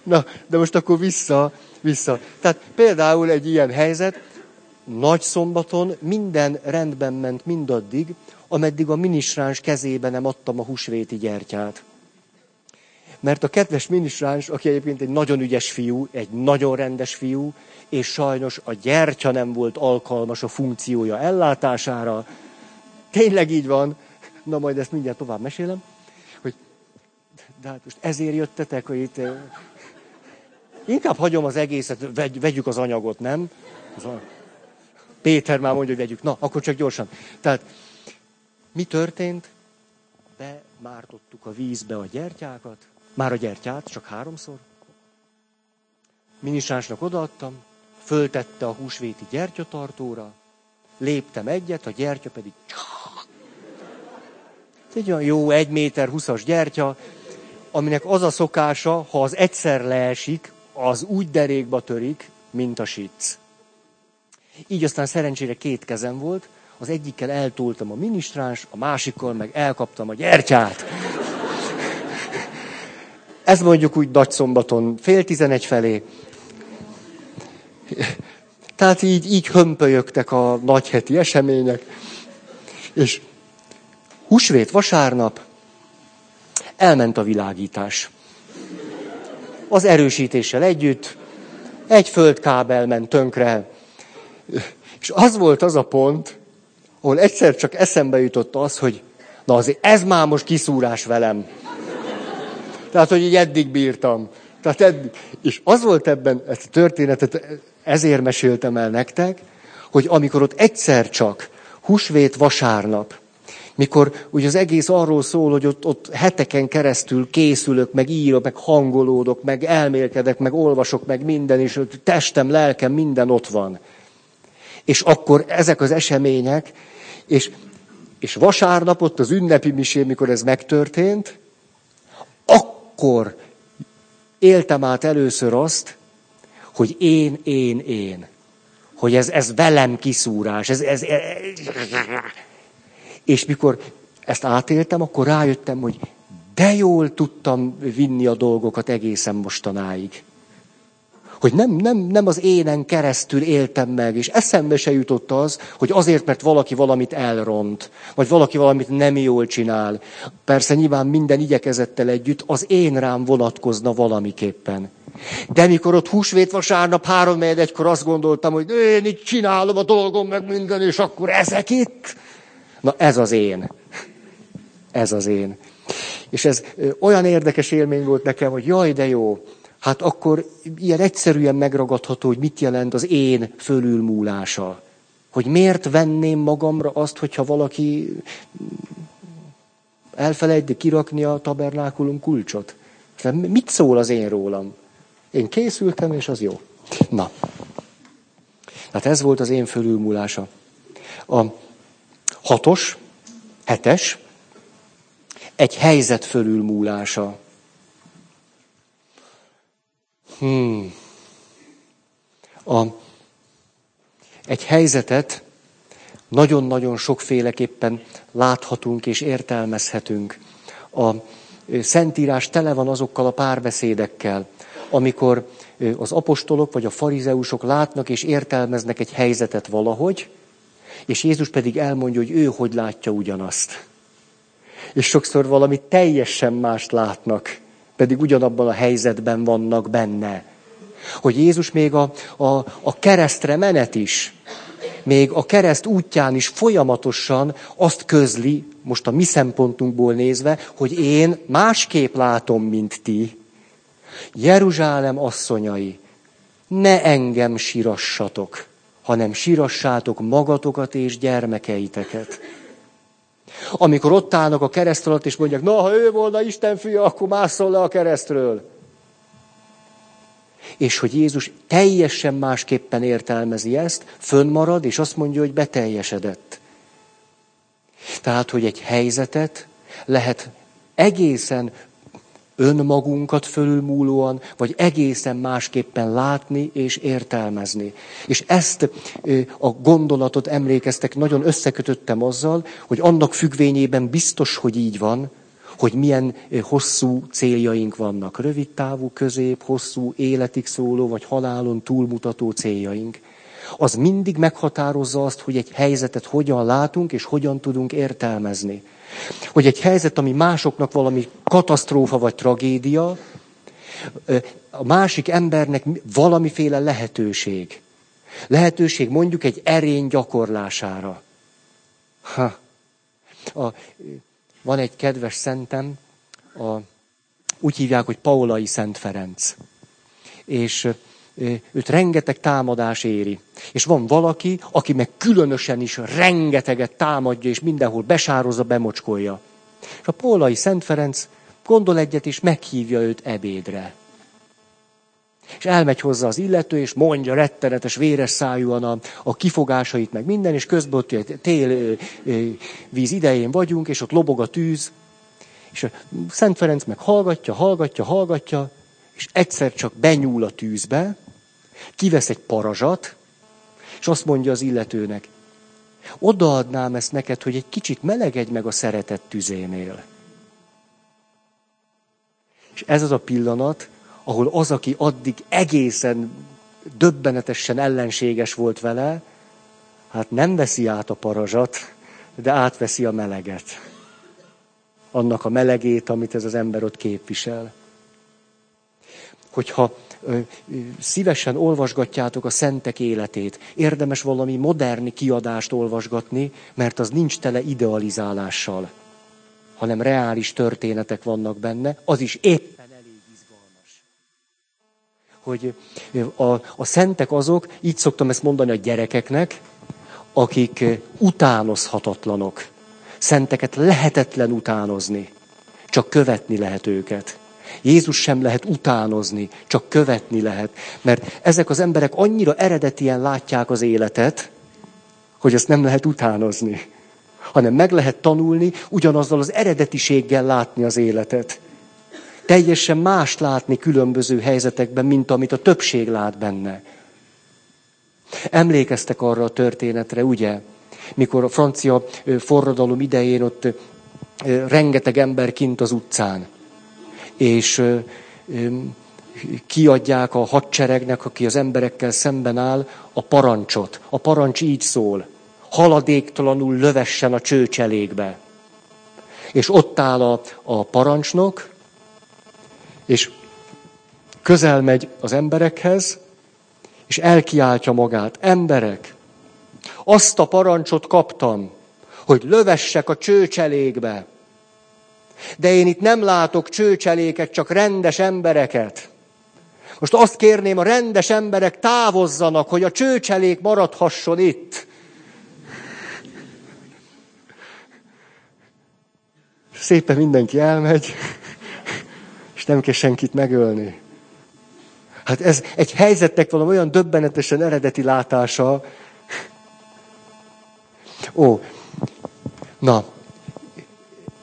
Na, de most akkor vissza, vissza. Tehát például egy ilyen helyzet, nagy szombaton minden rendben ment mindaddig, ameddig a minisráns kezébe nem adtam a húsvéti gyertyát. Mert a kedves minisráns, aki egyébként egy nagyon ügyes fiú, egy nagyon rendes fiú, és sajnos a gyertya nem volt alkalmas a funkciója ellátására. Tényleg így van. Na majd ezt mindjárt tovább mesélem de hát most ezért jöttetek, hogy itt... Inkább hagyom az egészet, vegy, vegyük az anyagot, nem? Az a... Péter már mondja, hogy vegyük. Na, akkor csak gyorsan. Tehát, mi történt? Bemártottuk a vízbe a gyertyákat. Már a gyertyát, csak háromszor. Minisánsnak odaadtam, föltette a húsvéti gyertyatartóra, léptem egyet, a gyertya pedig egy olyan jó egy méter húszas gyertya, aminek az a szokása, ha az egyszer leesik, az úgy derékba törik, mint a sic. Így aztán szerencsére két kezem volt, az egyikkel eltoltam a minisztráns, a másikkal meg elkaptam a gyertyát. Ez mondjuk úgy nagy szombaton, fél tizenegy felé. Tehát így, így hömpölyögtek a nagyheti események. És húsvét vasárnap elment a világítás. Az erősítéssel együtt egy földkábel ment tönkre. És az volt az a pont, ahol egyszer csak eszembe jutott az, hogy na azért ez már most kiszúrás velem. Tehát, hogy így eddig bírtam. Tehát eddig. És az volt ebben, ezt a történetet ezért meséltem el nektek, hogy amikor ott egyszer csak, húsvét vasárnap, mikor ugye az egész arról szól, hogy ott, ott heteken keresztül készülök, meg írok, meg hangolódok, meg elmélkedek, meg olvasok, meg minden, és testem, lelkem, minden ott van. És akkor ezek az események, és, és vasárnap ott az ünnepi misé, mikor ez megtörtént, akkor éltem át először azt, hogy én, én, én. Hogy ez, ez velem kiszúrás. Ez, ez, ez, és mikor ezt átéltem, akkor rájöttem, hogy de jól tudtam vinni a dolgokat egészen mostanáig. Hogy nem, nem, nem az énen keresztül éltem meg, és eszembe se jutott az, hogy azért, mert valaki valamit elront, vagy valaki valamit nem jól csinál. Persze nyilván minden igyekezettel együtt az én rám vonatkozna valamiképpen. De mikor ott húsvét vasárnap három egykor azt gondoltam, hogy én itt csinálom a dolgom, meg minden, és akkor ezek itt. Na ez az én. Ez az én. És ez olyan érdekes élmény volt nekem, hogy jaj, de jó, hát akkor ilyen egyszerűen megragadható, hogy mit jelent az én fölülmúlása. Hogy miért venném magamra azt, hogyha valaki elfelejti kirakni a tabernákulum kulcsot. Mit szól az én rólam? Én készültem, és az jó. Na. Hát ez volt az én fölülmúlása. A hatos, hetes, egy helyzet fölülmúlása. Hmm. A, egy helyzetet nagyon-nagyon sokféleképpen láthatunk és értelmezhetünk. A Szentírás tele van azokkal a párbeszédekkel, amikor az apostolok vagy a farizeusok látnak és értelmeznek egy helyzetet valahogy, és Jézus pedig elmondja, hogy ő hogy látja ugyanazt. És sokszor valami teljesen mást látnak, pedig ugyanabban a helyzetben vannak benne. Hogy Jézus még a, a, a keresztre menet is, még a kereszt útján is folyamatosan azt közli, most a mi szempontunkból nézve, hogy én másképp látom, mint ti. Jeruzsálem asszonyai, ne engem sírassatok, hanem sírassátok magatokat és gyermekeiteket. Amikor ott állnak a kereszt alatt, és mondják, na, ha ő volna Isten fia, akkor másszol le a keresztről. És hogy Jézus teljesen másképpen értelmezi ezt, fönnmarad, és azt mondja, hogy beteljesedett. Tehát, hogy egy helyzetet lehet egészen önmagunkat fölülmúlóan, vagy egészen másképpen látni és értelmezni. És ezt a gondolatot emlékeztek, nagyon összekötöttem azzal, hogy annak függvényében biztos, hogy így van, hogy milyen hosszú céljaink vannak. Rövid távú, közép, hosszú, életig szóló, vagy halálon túlmutató céljaink. Az mindig meghatározza azt, hogy egy helyzetet hogyan látunk, és hogyan tudunk értelmezni. Hogy egy helyzet, ami másoknak valami katasztrófa vagy tragédia, a másik embernek valamiféle lehetőség. Lehetőség mondjuk egy erény gyakorlására. Ha. A, van egy kedves szentem, a, úgy hívják, hogy Paulai Szent Ferenc. És őt rengeteg támadás éri. És van valaki, aki meg különösen is rengeteget támadja, és mindenhol besározza, bemocskolja. És a Pólai Szent Ferenc gondol egyet, és meghívja őt ebédre. És elmegy hozzá az illető, és mondja rettenetes, véres szájúan a, a kifogásait, meg minden, és közben ott tél víz idején vagyunk, és ott lobog a tűz. És a Szent Ferenc meg hallgatja, hallgatja, hallgatja, és egyszer csak benyúl a tűzbe, kivesz egy parazsat, és azt mondja az illetőnek, odaadnám ezt neked, hogy egy kicsit melegedj meg a szeretett tüzénél. És ez az a pillanat, ahol az, aki addig egészen döbbenetesen ellenséges volt vele, hát nem veszi át a parazsat, de átveszi a meleget. Annak a melegét, amit ez az ember ott képvisel. Hogyha szívesen olvasgatjátok a szentek életét, érdemes valami moderni kiadást olvasgatni, mert az nincs tele idealizálással, hanem reális történetek vannak benne, az is éppen elég izgalmas. Hogy a, a szentek azok, így szoktam ezt mondani a gyerekeknek, akik utánozhatatlanok. Szenteket lehetetlen utánozni, csak követni lehet őket. Jézus sem lehet utánozni, csak követni lehet. Mert ezek az emberek annyira eredetien látják az életet, hogy ezt nem lehet utánozni, hanem meg lehet tanulni ugyanazzal az eredetiséggel látni az életet. Teljesen mást látni különböző helyzetekben, mint amit a többség lát benne. Emlékeztek arra a történetre, ugye? Mikor a francia forradalom idején ott rengeteg ember kint az utcán, és kiadják a hadseregnek, aki az emberekkel szemben áll, a parancsot. A parancs így szól. Haladéktalanul lövessen a csőcselékbe. És ott áll a, a parancsnok, és közel megy az emberekhez, és elkiáltja magát. Emberek, azt a parancsot kaptam, hogy lövessek a csőcselékbe. De én itt nem látok csőcseléket, csak rendes embereket. Most azt kérném, a rendes emberek távozzanak, hogy a csőcselék maradhasson itt. Szépen mindenki elmegy, és nem kell senkit megölni. Hát ez egy helyzetnek valami olyan döbbenetesen eredeti látása. Ó, na,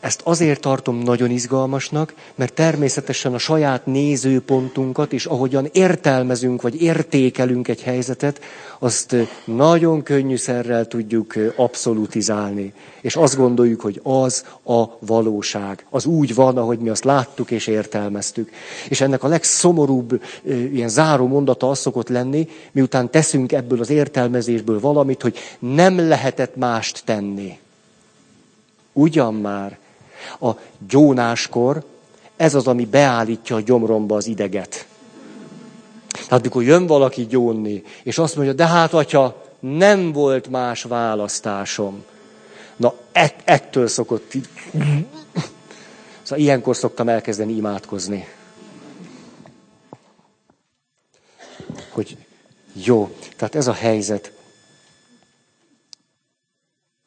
ezt azért tartom nagyon izgalmasnak, mert természetesen a saját nézőpontunkat és ahogyan értelmezünk vagy értékelünk egy helyzetet, azt nagyon könnyűszerrel tudjuk abszolutizálni. És azt gondoljuk, hogy az a valóság. Az úgy van, ahogy mi azt láttuk és értelmeztük. És ennek a legszomorúbb ilyen záró mondata az szokott lenni, miután teszünk ebből az értelmezésből valamit, hogy nem lehetett mást tenni. Ugyan már, a gyónáskor ez az, ami beállítja a gyomromba az ideget. Tehát mikor jön valaki gyónni, és azt mondja, de hát atya, nem volt más választásom. Na, ett, ettől szokott így. Szóval ilyenkor szoktam elkezdeni imádkozni. Hogy jó, tehát ez a helyzet.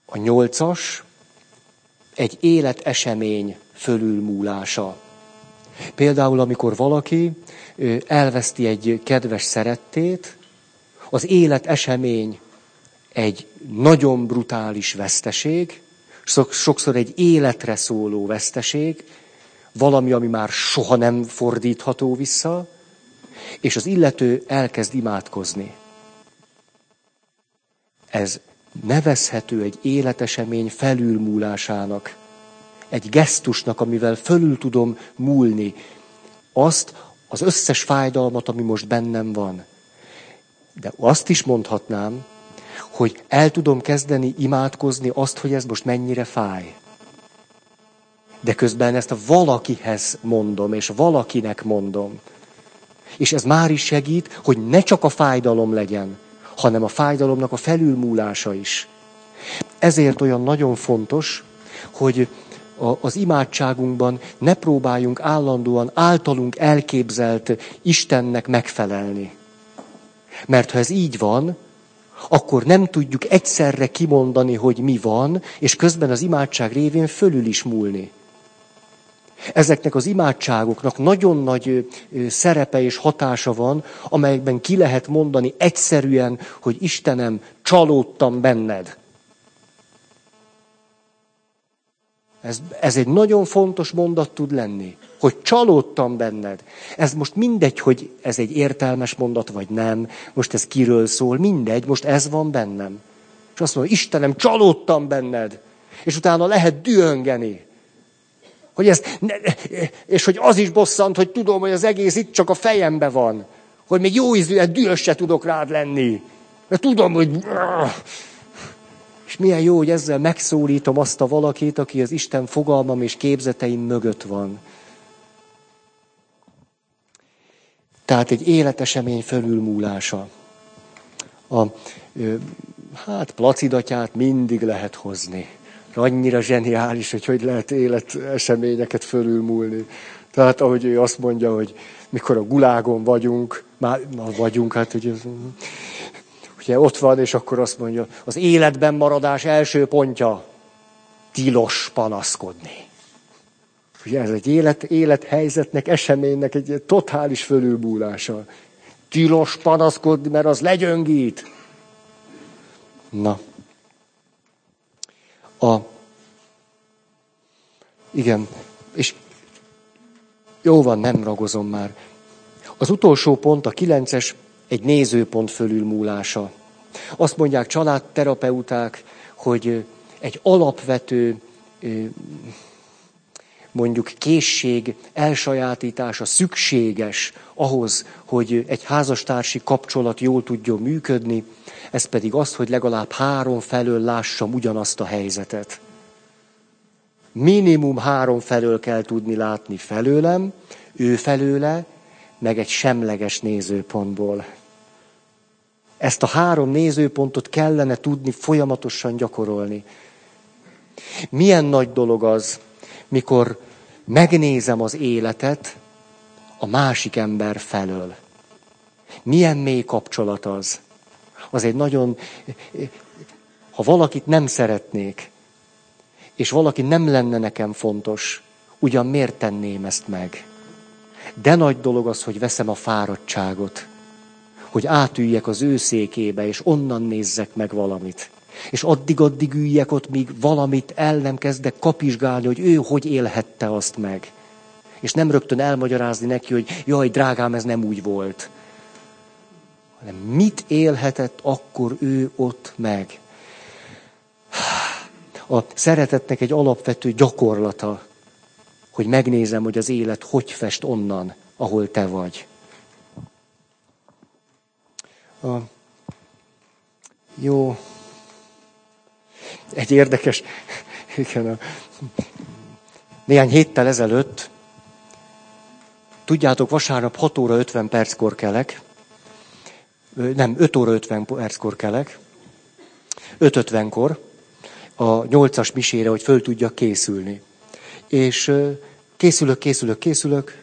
A nyolcas, egy életesemény fölülmúlása. Például, amikor valaki elveszti egy kedves szerettét, az életesemény egy nagyon brutális veszteség, sokszor egy életre szóló veszteség, valami, ami már soha nem fordítható vissza, és az illető elkezd imádkozni. Ez nevezhető egy életesemény felülmúlásának, egy gesztusnak, amivel fölül tudom múlni azt, az összes fájdalmat, ami most bennem van. De azt is mondhatnám, hogy el tudom kezdeni imádkozni azt, hogy ez most mennyire fáj. De közben ezt valakihez mondom, és valakinek mondom. És ez már is segít, hogy ne csak a fájdalom legyen, hanem a fájdalomnak a felülmúlása is. Ezért olyan nagyon fontos, hogy az imádságunkban ne próbáljunk állandóan általunk elképzelt Istennek megfelelni. Mert ha ez így van, akkor nem tudjuk egyszerre kimondani, hogy mi van, és közben az imádság révén fölül is múlni. Ezeknek az imádságoknak nagyon nagy szerepe és hatása van, amelyekben ki lehet mondani egyszerűen, hogy Istenem, csalódtam benned. Ez, ez egy nagyon fontos mondat tud lenni, hogy csalódtam benned. Ez most mindegy, hogy ez egy értelmes mondat, vagy nem. Most ez kiről szól, mindegy, most ez van bennem. És azt mondom, Istenem, csalódtam benned. És utána lehet dühöngeni. Hogy ez, és hogy az is bosszant, hogy tudom, hogy az egész itt csak a fejembe van. Hogy még jó ízűen dühös se tudok rád lenni. Mert tudom, hogy... És milyen jó, hogy ezzel megszólítom azt a valakit, aki az Isten fogalmam és képzeteim mögött van. Tehát egy életesemény fölülmúlása. A, hát placidatját mindig lehet hozni. Annyira zseniális, hogy hogy lehet életeseményeket fölülmúlni. Tehát ahogy ő azt mondja, hogy mikor a gulágon vagyunk, már na, vagyunk, hát hogy ugye ott van, és akkor azt mondja, az életben maradás első pontja, tilos panaszkodni. Ugye ez egy élet, élethelyzetnek, eseménynek egy totális fölülbúlása. Tilos panaszkodni, mert az legyöngít. Na. A, igen, és jó van, nem ragozom már. Az utolsó pont, a kilences, egy nézőpont fölülmúlása. Azt mondják családterapeuták, hogy egy alapvető mondjuk készség elsajátítása szükséges ahhoz, hogy egy házastársi kapcsolat jól tudjon működni, ez pedig az, hogy legalább három felől lássam ugyanazt a helyzetet. Minimum három felől kell tudni látni felőlem, ő felőle, meg egy semleges nézőpontból. Ezt a három nézőpontot kellene tudni folyamatosan gyakorolni. Milyen nagy dolog az, mikor megnézem az életet a másik ember felől. Milyen mély kapcsolat az. Az egy nagyon, ha valakit nem szeretnék, és valaki nem lenne nekem fontos, ugyan miért tenném ezt meg? De nagy dolog az, hogy veszem a fáradtságot, hogy átüljek az ő székébe, és onnan nézzek meg valamit. És addig-addig üljek ott, míg valamit el nem kezdek kapizsgálni, hogy ő hogy élhette azt meg. És nem rögtön elmagyarázni neki, hogy jaj, drágám, ez nem úgy volt. Hanem mit élhetett akkor ő ott meg. A szeretetnek egy alapvető gyakorlata, hogy megnézem, hogy az élet hogy fest onnan, ahol te vagy. A... Jó, egy érdekes, igen, a, néhány héttel ezelőtt, tudjátok, vasárnap 6 óra 50 perckor kelek, nem, 5 óra 50 perckor kelek, 5.50-kor a 8-as misére, hogy föl tudjak készülni. És készülök, készülök, készülök,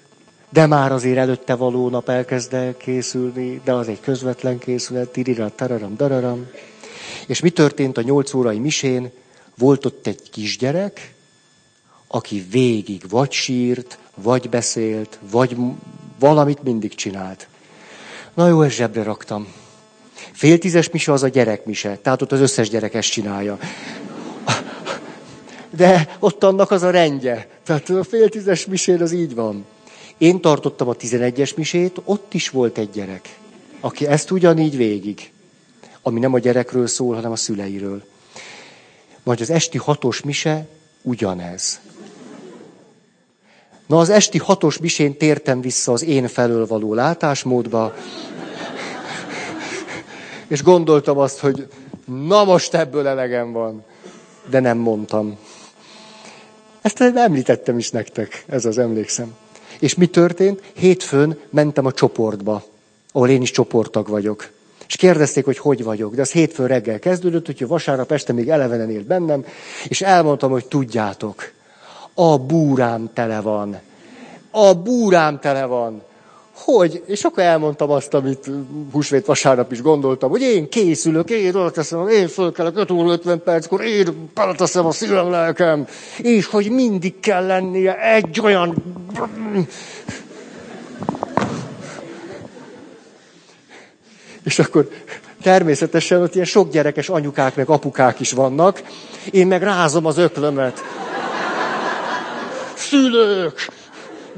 de már azért előtte való nap elkezd el készülni, de az egy közvetlen készület, tirirat, tararam, dararam. És mi történt a nyolc órai misén? Volt ott egy kisgyerek, aki végig vagy sírt, vagy beszélt, vagy valamit mindig csinált. Na jó, ezt zsebre raktam. Fél tízes mise az a gyerekmise, tehát ott az összes gyerek ezt csinálja. De ott annak az a rendje. Tehát a fél tízes misén az így van. Én tartottam a tizenegyes misét, ott is volt egy gyerek, aki ezt ugyanígy végig ami nem a gyerekről szól, hanem a szüleiről. Majd az esti hatos mise ugyanez. Na, az esti hatos misén tértem vissza az én felől való látásmódba, és gondoltam azt, hogy na most ebből elegem van. De nem mondtam. Ezt említettem is nektek, ez az emlékszem. És mi történt? Hétfőn mentem a csoportba, ahol én is csoporttag vagyok. És kérdezték, hogy hogy vagyok. De az hétfő reggel kezdődött, hogy vasárnap este még elevenen élt bennem, és elmondtam, hogy tudjátok, a búrám tele van. A búrám tele van. Hogy? És akkor elmondtam azt, amit húsvét vasárnap is gondoltam, hogy én készülök, én oda teszem, én fölkelek 5 óra 50 perckor, én beleteszem a szívem lelkem, és hogy mindig kell lennie egy olyan És akkor természetesen ott ilyen sok gyerekes anyukák meg apukák is vannak. Én meg rázom az öklömet. Szülők!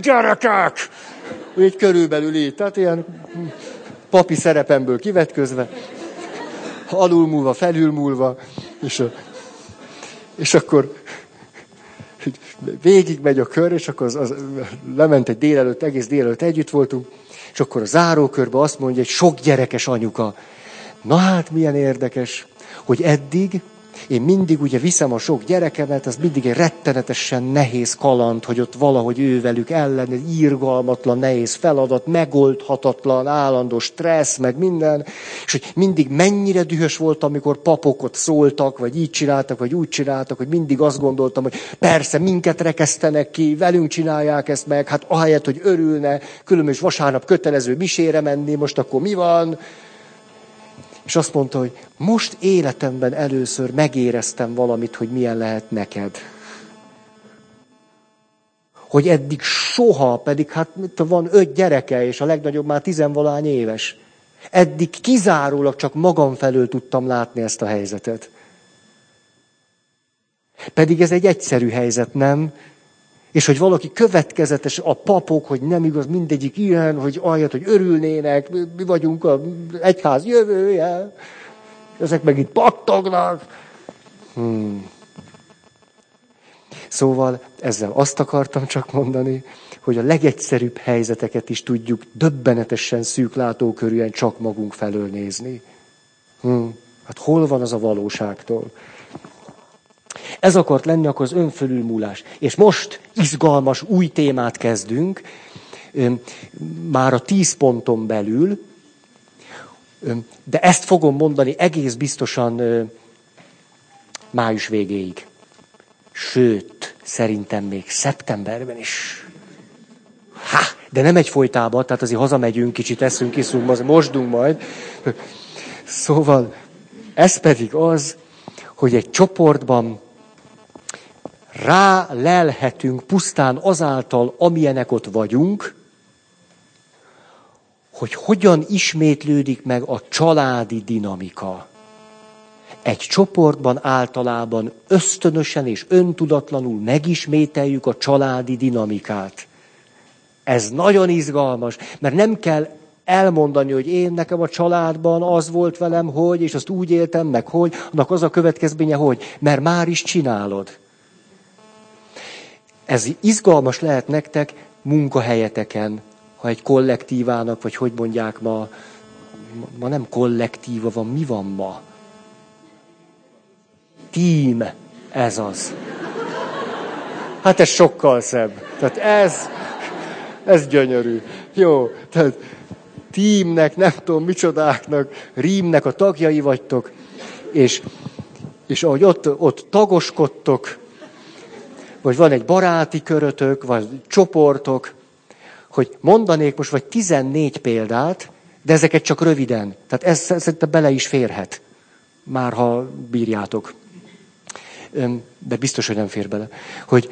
Gyerekek! Úgy körülbelül így. Tehát ilyen papi szerepemből kivetközve, alulmúlva, felülmúlva, és, és akkor végig megy a kör, és akkor az, az, lement egy délelőtt, egész délelőtt együtt voltunk, és akkor a zárókörbe azt mondja, egy sok gyerekes anyuka. Na hát milyen érdekes, hogy eddig én mindig ugye viszem a sok gyerekemet, az mindig egy rettenetesen nehéz kaland, hogy ott valahogy ővelük ellen, írgalmatlan, nehéz feladat, megoldhatatlan, állandó stressz, meg minden, és hogy mindig mennyire dühös volt, amikor papok ott szóltak, vagy így csináltak, vagy úgy csináltak, hogy mindig azt gondoltam, hogy persze, minket rekesztenek ki, velünk csinálják ezt meg, hát ahelyett, hogy örülne, különös vasárnap kötelező misére menni, most akkor mi van? És azt mondta, hogy most életemben először megéreztem valamit, hogy milyen lehet neked. Hogy eddig soha, pedig hát mit van öt gyereke, és a legnagyobb már tizenvalány éves. Eddig kizárólag csak magam felől tudtam látni ezt a helyzetet. Pedig ez egy egyszerű helyzet, nem? És hogy valaki következetes, a papok, hogy nem igaz, mindegyik ilyen, hogy ahelyett, hogy örülnének, mi vagyunk a egyház jövője, ezek meg itt pattognak. Hmm. Szóval ezzel azt akartam csak mondani, hogy a legegyszerűbb helyzeteket is tudjuk döbbenetesen szűk látókörűen csak magunk felől nézni. Hmm. Hát hol van az a valóságtól? Ez akart lenni akkor az önfölülmúlás. És most izgalmas új témát kezdünk, már a tíz ponton belül, de ezt fogom mondani egész biztosan május végéig. Sőt, szerintem még szeptemberben is. Ha, de nem egy folytában, tehát azért hazamegyünk, kicsit eszünk, iszunk, mosdunk majd. Szóval ez pedig az, hogy egy csoportban rá lelhetünk pusztán azáltal, amilyenek ott vagyunk, hogy hogyan ismétlődik meg a családi dinamika. Egy csoportban általában ösztönösen és öntudatlanul megismételjük a családi dinamikát. Ez nagyon izgalmas, mert nem kell elmondani, hogy én nekem a családban az volt velem, hogy, és azt úgy éltem meg, hogy, annak az a következménye, hogy, mert már is csinálod. Ez izgalmas lehet nektek munkahelyeteken, ha egy kollektívának, vagy hogy mondják ma, ma nem kollektíva van, mi van ma? Team, ez az. Hát ez sokkal szebb. Tehát ez, ez gyönyörű. Jó, tehát teamnek, nem tudom micsodáknak, rímnek a tagjai vagytok, és, és ahogy ott, ott tagoskodtok, vagy van egy baráti körötök, vagy csoportok, hogy mondanék most vagy 14 példát, de ezeket csak röviden. Tehát ez szerintem bele is férhet. Már ha bírjátok. De biztos, hogy nem fér bele. Hogy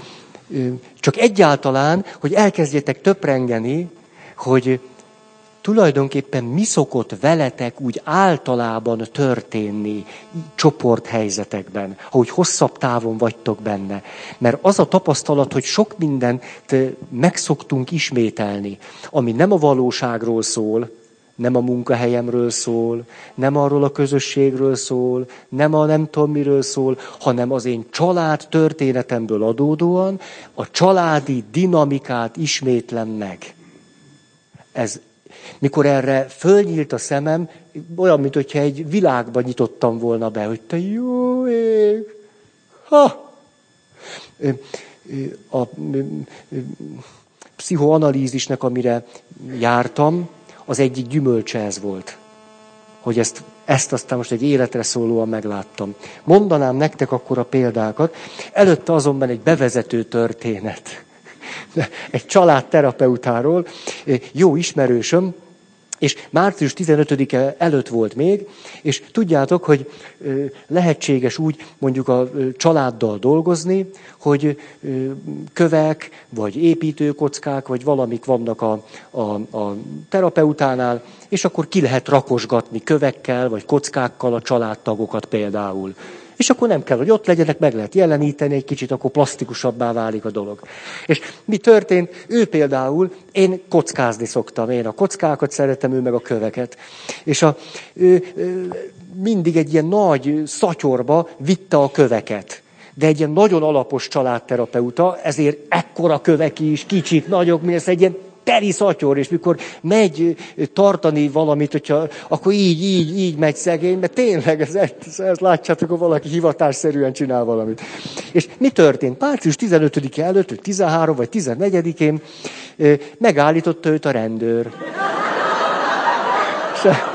csak egyáltalán, hogy elkezdjetek töprengeni, hogy tulajdonképpen mi szokott veletek úgy általában történni csoporthelyzetekben, ahogy hosszabb távon vagytok benne. Mert az a tapasztalat, hogy sok mindent megszoktunk ismételni, ami nem a valóságról szól, nem a munkahelyemről szól, nem arról a közösségről szól, nem a nem tudom miről szól, hanem az én család történetemből adódóan a családi dinamikát ismétlem meg. Ez mikor erre fölnyílt a szemem, olyan, mint egy világba nyitottam volna be, hogy te jó ég. Ha! A pszichoanalízisnek, amire jártam, az egyik gyümölcse ez volt. Hogy ezt, ezt aztán most egy életre szólóan megláttam. Mondanám nektek akkor a példákat. Előtte azonban egy bevezető történet egy családterapeutáról, jó ismerősöm, és március 15-e előtt volt még, és tudjátok, hogy lehetséges úgy mondjuk a családdal dolgozni, hogy kövek, vagy építőkockák, vagy valamik vannak a, a, a terapeutánál, és akkor ki lehet rakosgatni kövekkel, vagy kockákkal a családtagokat például. És akkor nem kell, hogy ott legyenek, meg lehet jeleníteni egy kicsit, akkor plastikusabbá válik a dolog. És mi történt? Ő például, én kockázni szoktam, én a kockákat szeretem, ő meg a köveket. És a, ő, ő mindig egy ilyen nagy szatyorba vitte a köveket. de egy ilyen nagyon alapos családterapeuta, ezért ekkora kövek is, kicsik, nagyok, mi ez egy ilyen teri szatyor, és mikor megy tartani valamit, hogyha, akkor így, így, így megy szegény, mert tényleg ez, ez, ez látjátok, hogy valaki hivatásszerűen csinál valamit. És mi történt? Március 15-e előtt, vagy 13 vagy 14-én megállította őt a rendőr. Se,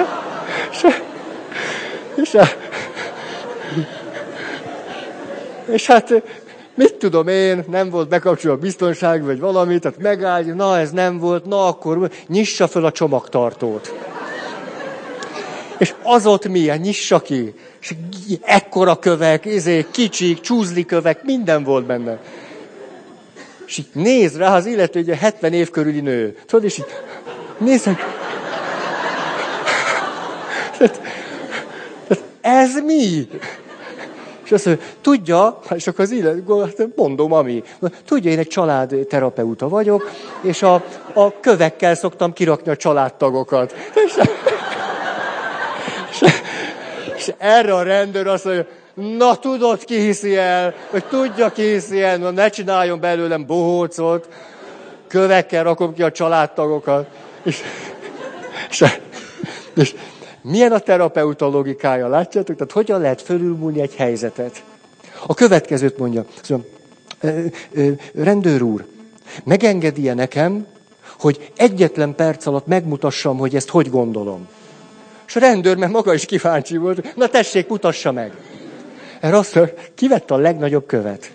se, se, és hát mit tudom én, nem volt bekapcsolva a biztonság, vagy valami, tehát megáll, na ez nem volt, na akkor nyissa föl a csomagtartót. És az ott milyen, nyissa ki. És ekkora kövek, izé, kicsik, csúzli kövek, minden volt benne. És így néz rá az illető, egy 70 év körüli nő. Tudod, és így nézek. Ez mi? És azt mondja, tudja, és akkor az illet, hát mondom, ami. Tudja, én egy családterapeuta vagyok, és a, a kövekkel szoktam kirakni a családtagokat. És, és, és erre a rendőr azt mondja, na tudod, ki hiszi el, vagy tudja, ki hiszi el, na ne csináljon belőlem bohócot, kövekkel rakom ki a családtagokat. És, és, és milyen a terapeuta logikája, látjátok? Tehát hogyan lehet fölülmúlni egy helyzetet? A következőt mondja. Szóval, rendőr úr, megengedi-e nekem, hogy egyetlen perc alatt megmutassam, hogy ezt hogy gondolom? És a rendőr, mert maga is kíváncsi volt, na tessék, mutassa meg. Erre azt mondja, kivette a legnagyobb követ.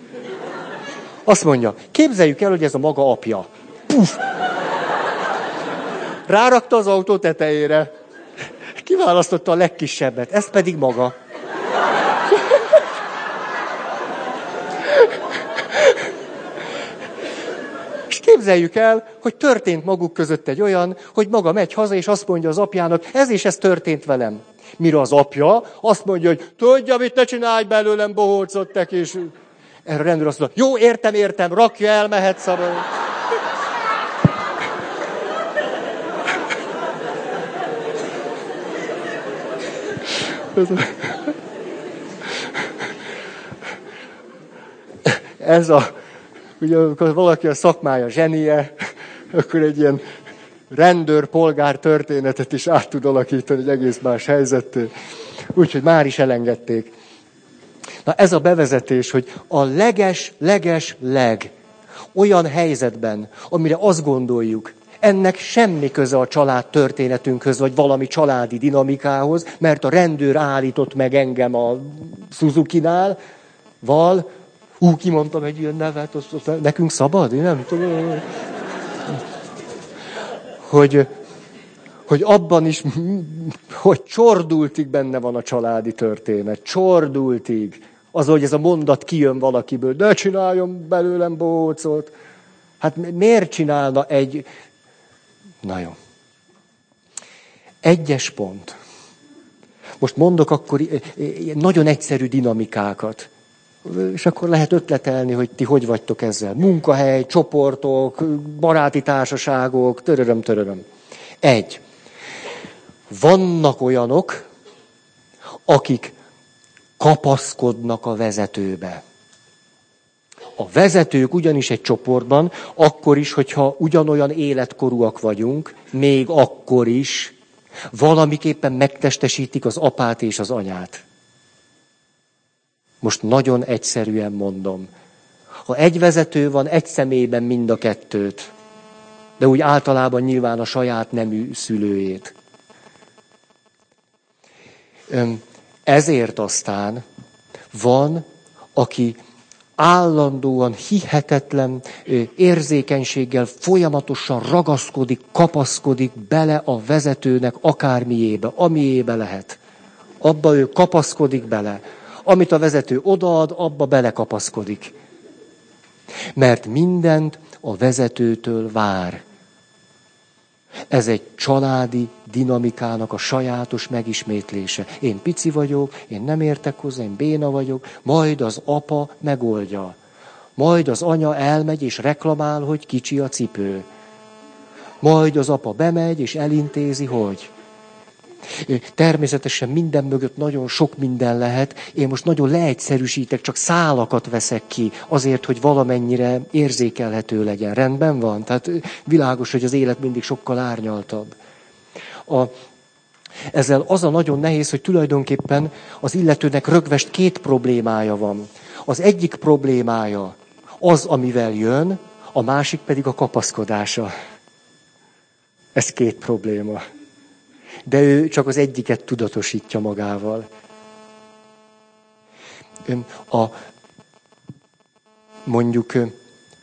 Azt mondja, képzeljük el, hogy ez a maga apja. Puff! Rárakta az autó tetejére. Kiválasztotta a legkisebbet, ez pedig maga. És képzeljük el, hogy történt maguk között egy olyan, hogy maga megy haza, és azt mondja az apjának, ez és ez történt velem. Mire az apja azt mondja, hogy tudja, mit te csinálj belőlem, bohócot te kis. Erre a rendőr azt mondja, jó, értem, értem, rakja el, mehet szabad. Ez a, ugye amikor valaki a szakmája zsenie, akkor egy ilyen rendőr, polgár történetet is át tud alakítani egy egész más helyzetté. Úgyhogy már is elengedték. Na ez a bevezetés, hogy a leges, leges, leg olyan helyzetben, amire azt gondoljuk, ennek semmi köze a család történetünkhöz, vagy valami családi dinamikához, mert a rendőr állított meg engem a Suzuki-nál, val, ú, kimondtam egy ilyen nevet, azt, azt, nekünk szabad? Én nem tudom. Hogy, hogy abban is, hogy csordultig benne van a családi történet. Csordultig. Az, hogy ez a mondat kijön valakiből, de csináljon belőlem bócot. Hát miért csinálna egy Na jó. Egyes pont. Most mondok akkor nagyon egyszerű dinamikákat. És akkor lehet ötletelni, hogy ti hogy vagytok ezzel. Munkahely, csoportok, baráti társaságok, töröröm, töröröm. Egy. Vannak olyanok, akik kapaszkodnak a vezetőbe. A vezetők ugyanis egy csoportban, akkor is, hogyha ugyanolyan életkorúak vagyunk, még akkor is valamiképpen megtestesítik az apát és az anyát. Most nagyon egyszerűen mondom. Ha egy vezető van, egy személyben mind a kettőt, de úgy általában nyilván a saját nemű szülőjét. Ezért aztán van, aki állandóan, hihetetlen érzékenységgel folyamatosan ragaszkodik, kapaszkodik bele a vezetőnek akármiébe, amiébe lehet. Abba ő kapaszkodik bele. Amit a vezető odaad, abba belekapaszkodik. Mert mindent a vezetőtől vár. Ez egy családi dinamikának a sajátos megismétlése. Én pici vagyok, én nem értek hozzá, én béna vagyok, majd az apa megoldja. Majd az anya elmegy és reklamál, hogy kicsi a cipő. Majd az apa bemegy és elintézi, hogy. Természetesen minden mögött nagyon sok minden lehet. Én most nagyon leegyszerűsítek, csak szálakat veszek ki, azért, hogy valamennyire érzékelhető legyen. Rendben van? Tehát világos, hogy az élet mindig sokkal árnyaltabb. A, ezzel az a nagyon nehéz, hogy tulajdonképpen az illetőnek rögvest két problémája van. Az egyik problémája az, amivel jön, a másik pedig a kapaszkodása. Ez két probléma. De ő csak az egyiket tudatosítja magával. A, mondjuk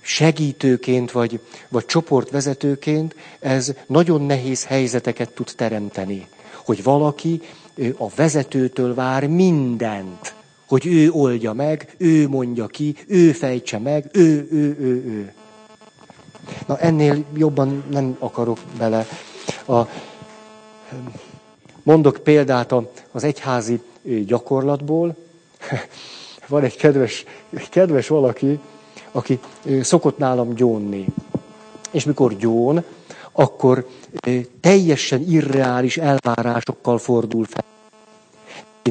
segítőként vagy, vagy csoportvezetőként ez nagyon nehéz helyzeteket tud teremteni. Hogy valaki a vezetőtől vár mindent. Hogy ő oldja meg, ő mondja ki, ő fejtse meg, ő, ő, ő, ő. Na ennél jobban nem akarok bele. A, mondok példát az egyházi gyakorlatból. Van egy kedves, kedves valaki, aki szokott nálam gyónni. És mikor gyón, akkor teljesen irreális elvárásokkal fordul fel.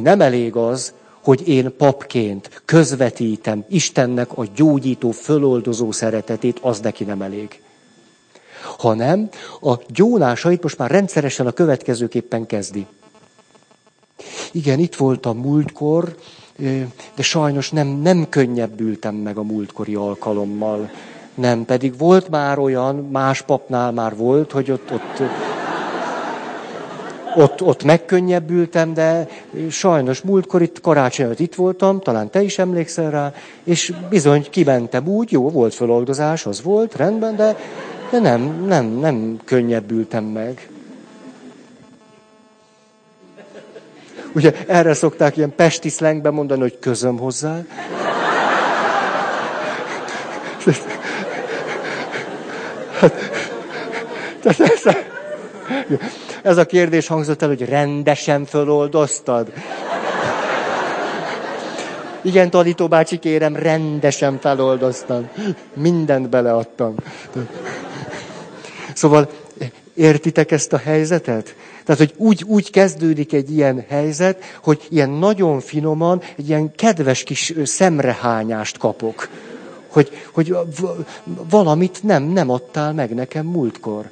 Nem elég az, hogy én papként közvetítem Istennek a gyógyító, föloldozó szeretetét, az neki nem elég. Hanem a gyónásait most már rendszeresen a következőképpen kezdi. Igen, itt voltam múltkor, de sajnos nem, nem könnyebbültem meg a múltkori alkalommal. Nem, pedig volt már olyan, más papnál már volt, hogy ott, ott, ott, ott megkönnyebbültem, de sajnos múltkor itt karácsony itt voltam, talán te is emlékszel rá, és bizony kimentem úgy, jó, volt feloldozás, az volt, rendben, de, de nem, nem, nem könnyebbültem meg. Ugye erre szokták ilyen pesti szlengben mondani, hogy közöm hozzá. Tehát ez, a, ez a kérdés hangzott el, hogy rendesen föloldoztad. Igen, Talító bácsi, kérem, rendesen feloldoztam. Mindent beleadtam. Szóval értitek ezt a helyzetet? Tehát, hogy úgy, úgy kezdődik egy ilyen helyzet, hogy ilyen nagyon finoman, egy ilyen kedves kis szemrehányást kapok. Hogy, hogy valamit nem, nem adtál meg nekem múltkor.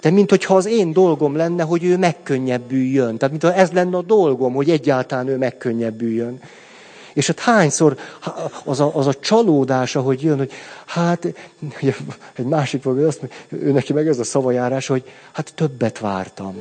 De mint hogyha az én dolgom lenne, hogy ő megkönnyebbüljön. Tehát, mint ez lenne a dolgom, hogy egyáltalán ő megkönnyebbüljön. És hát hányszor az a, az a csalódás, ahogy jön, hogy hát, egy másik vagy azt mondja, ő neki meg ez a szavajárás, hogy hát többet vártam.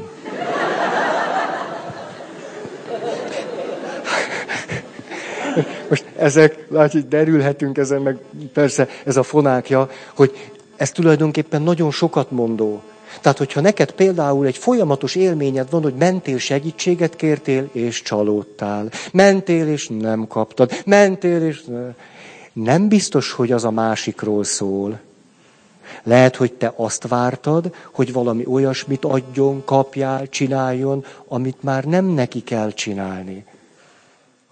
Most ezek, látjuk, derülhetünk ezen, meg persze ez a fonákja, hogy ez tulajdonképpen nagyon sokat mondó. Tehát, hogyha neked például egy folyamatos élményed van, hogy mentél segítséget kértél, és csalódtál. Mentél, és nem kaptad. Mentél, és nem biztos, hogy az a másikról szól. Lehet, hogy te azt vártad, hogy valami olyasmit adjon, kapjál, csináljon, amit már nem neki kell csinálni.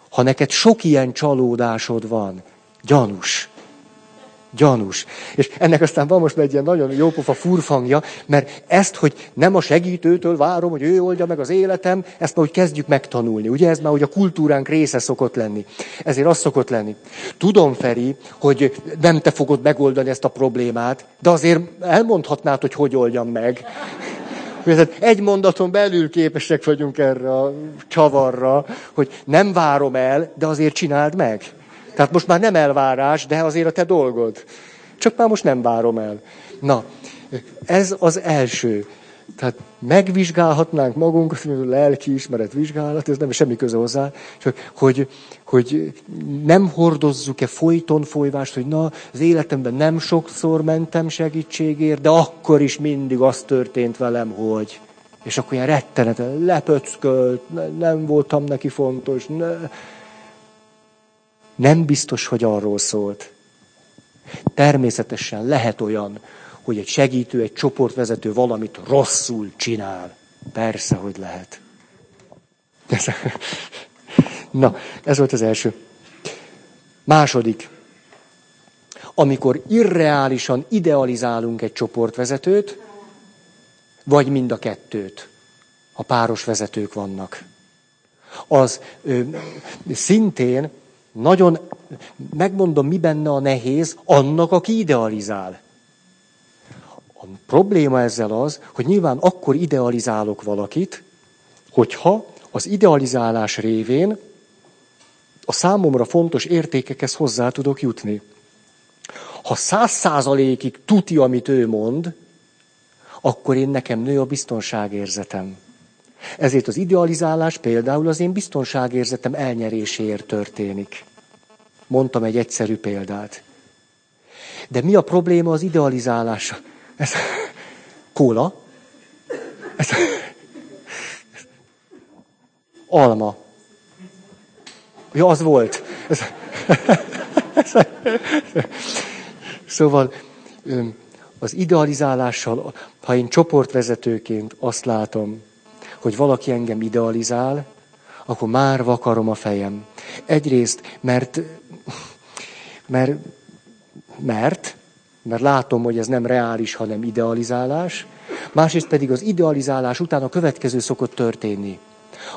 Ha neked sok ilyen csalódásod van, gyanús, Gyanús. És ennek aztán van most egy ilyen nagyon jópofa furfangja, mert ezt, hogy nem a segítőtől várom, hogy ő oldja meg az életem, ezt már úgy kezdjük megtanulni. Ugye ez már hogy a kultúránk része szokott lenni. Ezért az szokott lenni. Tudom, Feri, hogy nem te fogod megoldani ezt a problémát, de azért elmondhatnád, hogy hogy oldjam meg. Egy mondaton belül képesek vagyunk erre a csavarra, hogy nem várom el, de azért csináld meg. Tehát most már nem elvárás, de azért a te dolgod. Csak már most nem várom el. Na, ez az első. Tehát megvizsgálhatnánk magunkat, lelki ismeret vizsgálat, ez nem semmi köze hozzá, csak hogy, hogy nem hordozzuk-e folyton folyvást, hogy na, az életemben nem sokszor mentem segítségért, de akkor is mindig az történt velem, hogy... És akkor ilyen retteneten lepöckölt, nem voltam neki fontos, ne, nem biztos, hogy arról szólt. Természetesen lehet olyan, hogy egy segítő, egy csoportvezető valamit rosszul csinál. Persze, hogy lehet. Na, ez volt az első. Második. Amikor irreálisan idealizálunk egy csoportvezetőt, vagy mind a kettőt. a páros vezetők vannak. Az ö, szintén nagyon, megmondom, mi benne a nehéz, annak, aki idealizál. A probléma ezzel az, hogy nyilván akkor idealizálok valakit, hogyha az idealizálás révén a számomra fontos értékekhez hozzá tudok jutni. Ha száz százalékig tuti, amit ő mond, akkor én nekem nő a biztonságérzetem. Ezért az idealizálás például az én biztonságérzetem elnyeréséért történik. Mondtam egy egyszerű példát. De mi a probléma az idealizálása? Ez kóla. Ez, alma. Ja, az volt. Ez, szóval az idealizálással, ha én csoportvezetőként azt látom, hogy valaki engem idealizál, akkor már vakarom a fejem. Egyrészt, mert, mert, mert, mert látom, hogy ez nem reális, hanem idealizálás. Másrészt pedig az idealizálás után a következő szokott történni.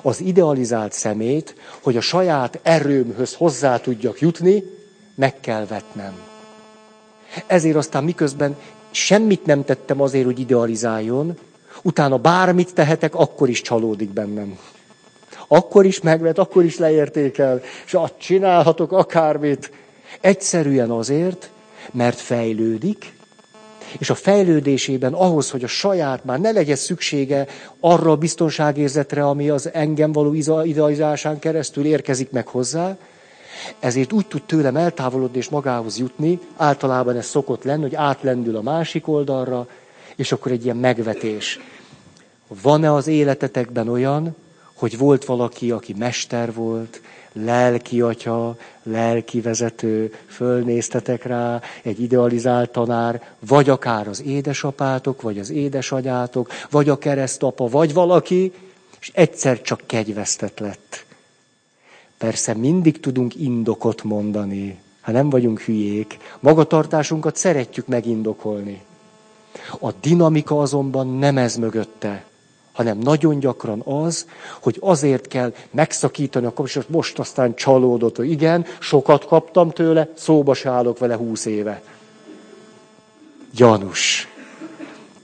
Az idealizált szemét, hogy a saját erőmhöz hozzá tudjak jutni, meg kell vetnem. Ezért aztán miközben semmit nem tettem azért, hogy idealizáljon, utána bármit tehetek, akkor is csalódik bennem. Akkor is megvet, akkor is leértékel, és azt csinálhatok akármit. Egyszerűen azért, mert fejlődik, és a fejlődésében ahhoz, hogy a saját már ne legyen szüksége arra a biztonságérzetre, ami az engem való idealizásán keresztül érkezik meg hozzá, ezért úgy tud tőlem eltávolodni és magához jutni, általában ez szokott lenni, hogy átlendül a másik oldalra, és akkor egy ilyen megvetés. Van-e az életetekben olyan, hogy volt valaki, aki mester volt, lelki atya, lelki vezető, fölnéztetek rá, egy idealizált tanár, vagy akár az édesapátok, vagy az édesanyátok, vagy a keresztapa, vagy valaki, és egyszer csak kegyvesztett lett. Persze mindig tudunk indokot mondani, ha nem vagyunk hülyék. Magatartásunkat szeretjük megindokolni. A dinamika azonban nem ez mögötte, hanem nagyon gyakran az, hogy azért kell megszakítani a kapcsolatot, most aztán csalódott, hogy igen, sokat kaptam tőle, szóba se állok vele húsz éve. Gyanús.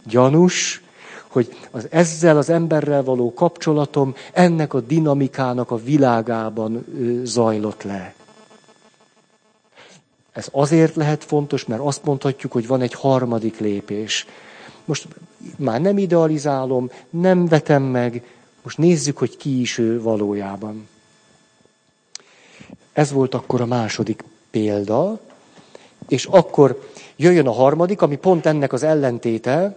Gyanús, hogy az ezzel az emberrel való kapcsolatom ennek a dinamikának a világában zajlott le. Ez azért lehet fontos, mert azt mondhatjuk, hogy van egy harmadik lépés. Most már nem idealizálom, nem vetem meg, most nézzük, hogy ki is ő valójában. Ez volt akkor a második példa, és akkor jöjjön a harmadik, ami pont ennek az ellentéte,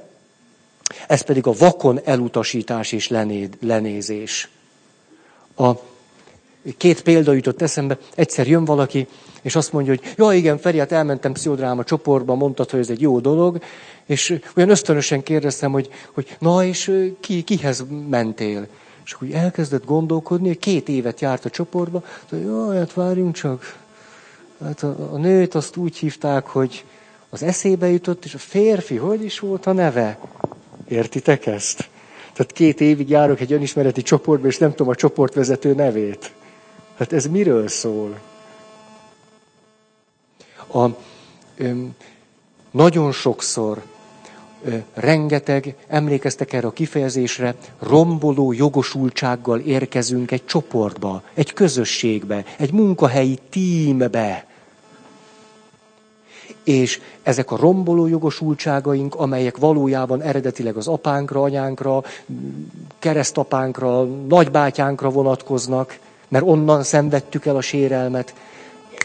ez pedig a vakon elutasítás és lenézés. A két példa jutott eszembe. Egyszer jön valaki, és azt mondja, hogy ja igen, Feri, hát elmentem pszichodráma csoportba, mondtad, hogy ez egy jó dolog, és olyan ösztönösen kérdeztem, hogy, hogy na, és ki, kihez mentél? És akkor elkezdett gondolkodni, két évet járt a csoportba, hogy jaj, hát várjunk csak. Hát a, a nőt azt úgy hívták, hogy az eszébe jutott, és a férfi, hogy is volt a neve? Értitek ezt? Tehát két évig járok egy önismereti csoportba, és nem tudom a csoportvezető nevét. Hát ez miről szól? A, ö, nagyon sokszor ö, rengeteg, emlékeztek erre a kifejezésre, romboló jogosultsággal érkezünk egy csoportba, egy közösségbe, egy munkahelyi tímbe és ezek a romboló jogosultságaink, amelyek valójában eredetileg az apánkra, anyánkra, keresztapánkra, nagybátyánkra vonatkoznak, mert onnan szenvedtük el a sérelmet,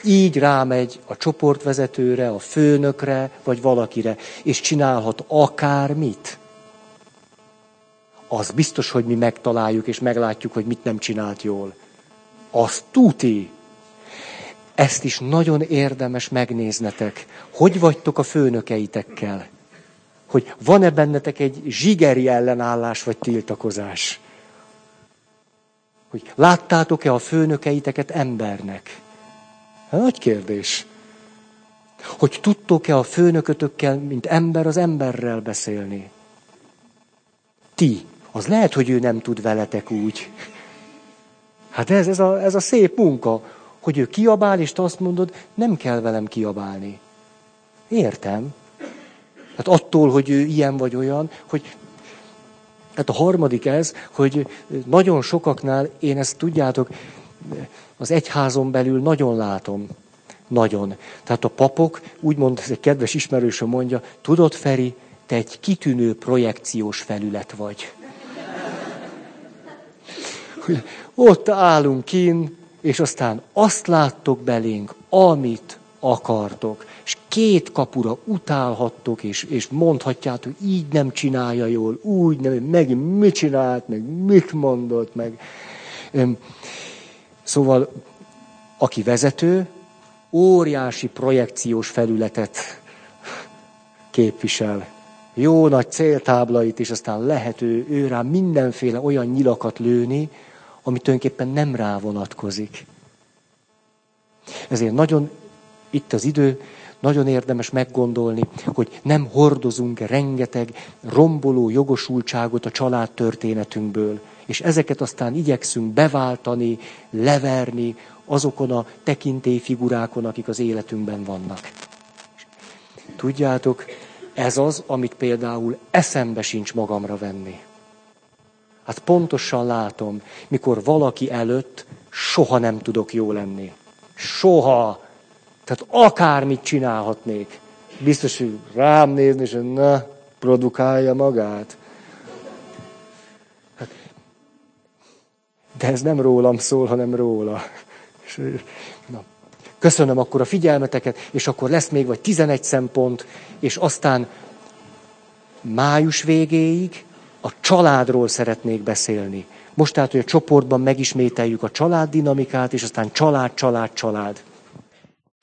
így rámegy a csoportvezetőre, a főnökre, vagy valakire, és csinálhat akármit. Az biztos, hogy mi megtaláljuk, és meglátjuk, hogy mit nem csinált jól. Az tuti. Ezt is nagyon érdemes megnéznetek. Hogy vagytok a főnökeitekkel? Hogy van-e bennetek egy zsigeri ellenállás vagy tiltakozás? Hogy láttátok-e a főnökeiteket embernek? Hát, nagy kérdés. Hogy tudtok-e a főnökötökkel, mint ember az emberrel beszélni? Ti, az lehet, hogy ő nem tud veletek úgy. Hát ez, ez, a, ez a szép munka, hogy ő kiabál, és te azt mondod, nem kell velem kiabálni. Értem. Hát attól, hogy ő ilyen vagy olyan, hogy Hát a harmadik ez, hogy nagyon sokaknál, én ezt tudjátok, az egyházon belül nagyon látom. Nagyon. Tehát a papok, úgymond, egy kedves ismerősöm mondja, tudod, Feri, te egy kitűnő projekciós felület vagy. Ott állunk kin, és aztán azt láttok belénk, amit akartok. És két kapura utálhattok, és, és mondhatjátok, így nem csinálja jól, úgy nem, meg mit csinált, meg mit mondott, meg... Szóval, aki vezető, óriási projekciós felületet képvisel. Jó nagy céltáblait, és aztán lehet ő, ő rá mindenféle olyan nyilakat lőni, ami tulajdonképpen nem rá vonatkozik. Ezért nagyon itt az idő, nagyon érdemes meggondolni, hogy nem hordozunk rengeteg romboló jogosultságot a családtörténetünkből, és ezeket aztán igyekszünk beváltani, leverni azokon a tekintélyfigurákon, akik az életünkben vannak. Tudjátok, ez az, amit például eszembe sincs magamra venni. Hát pontosan látom, mikor valaki előtt soha nem tudok jó lenni. Soha. Tehát akármit csinálhatnék. Biztos, hogy rám nézni, és na, produkálja magát. Hát, de ez nem rólam szól, hanem róla. Na. Köszönöm akkor a figyelmeteket, és akkor lesz még vagy 11 szempont, és aztán május végéig a családról szeretnék beszélni. Most tehát, hogy a csoportban megismételjük a család dinamikát, és aztán család, család, család.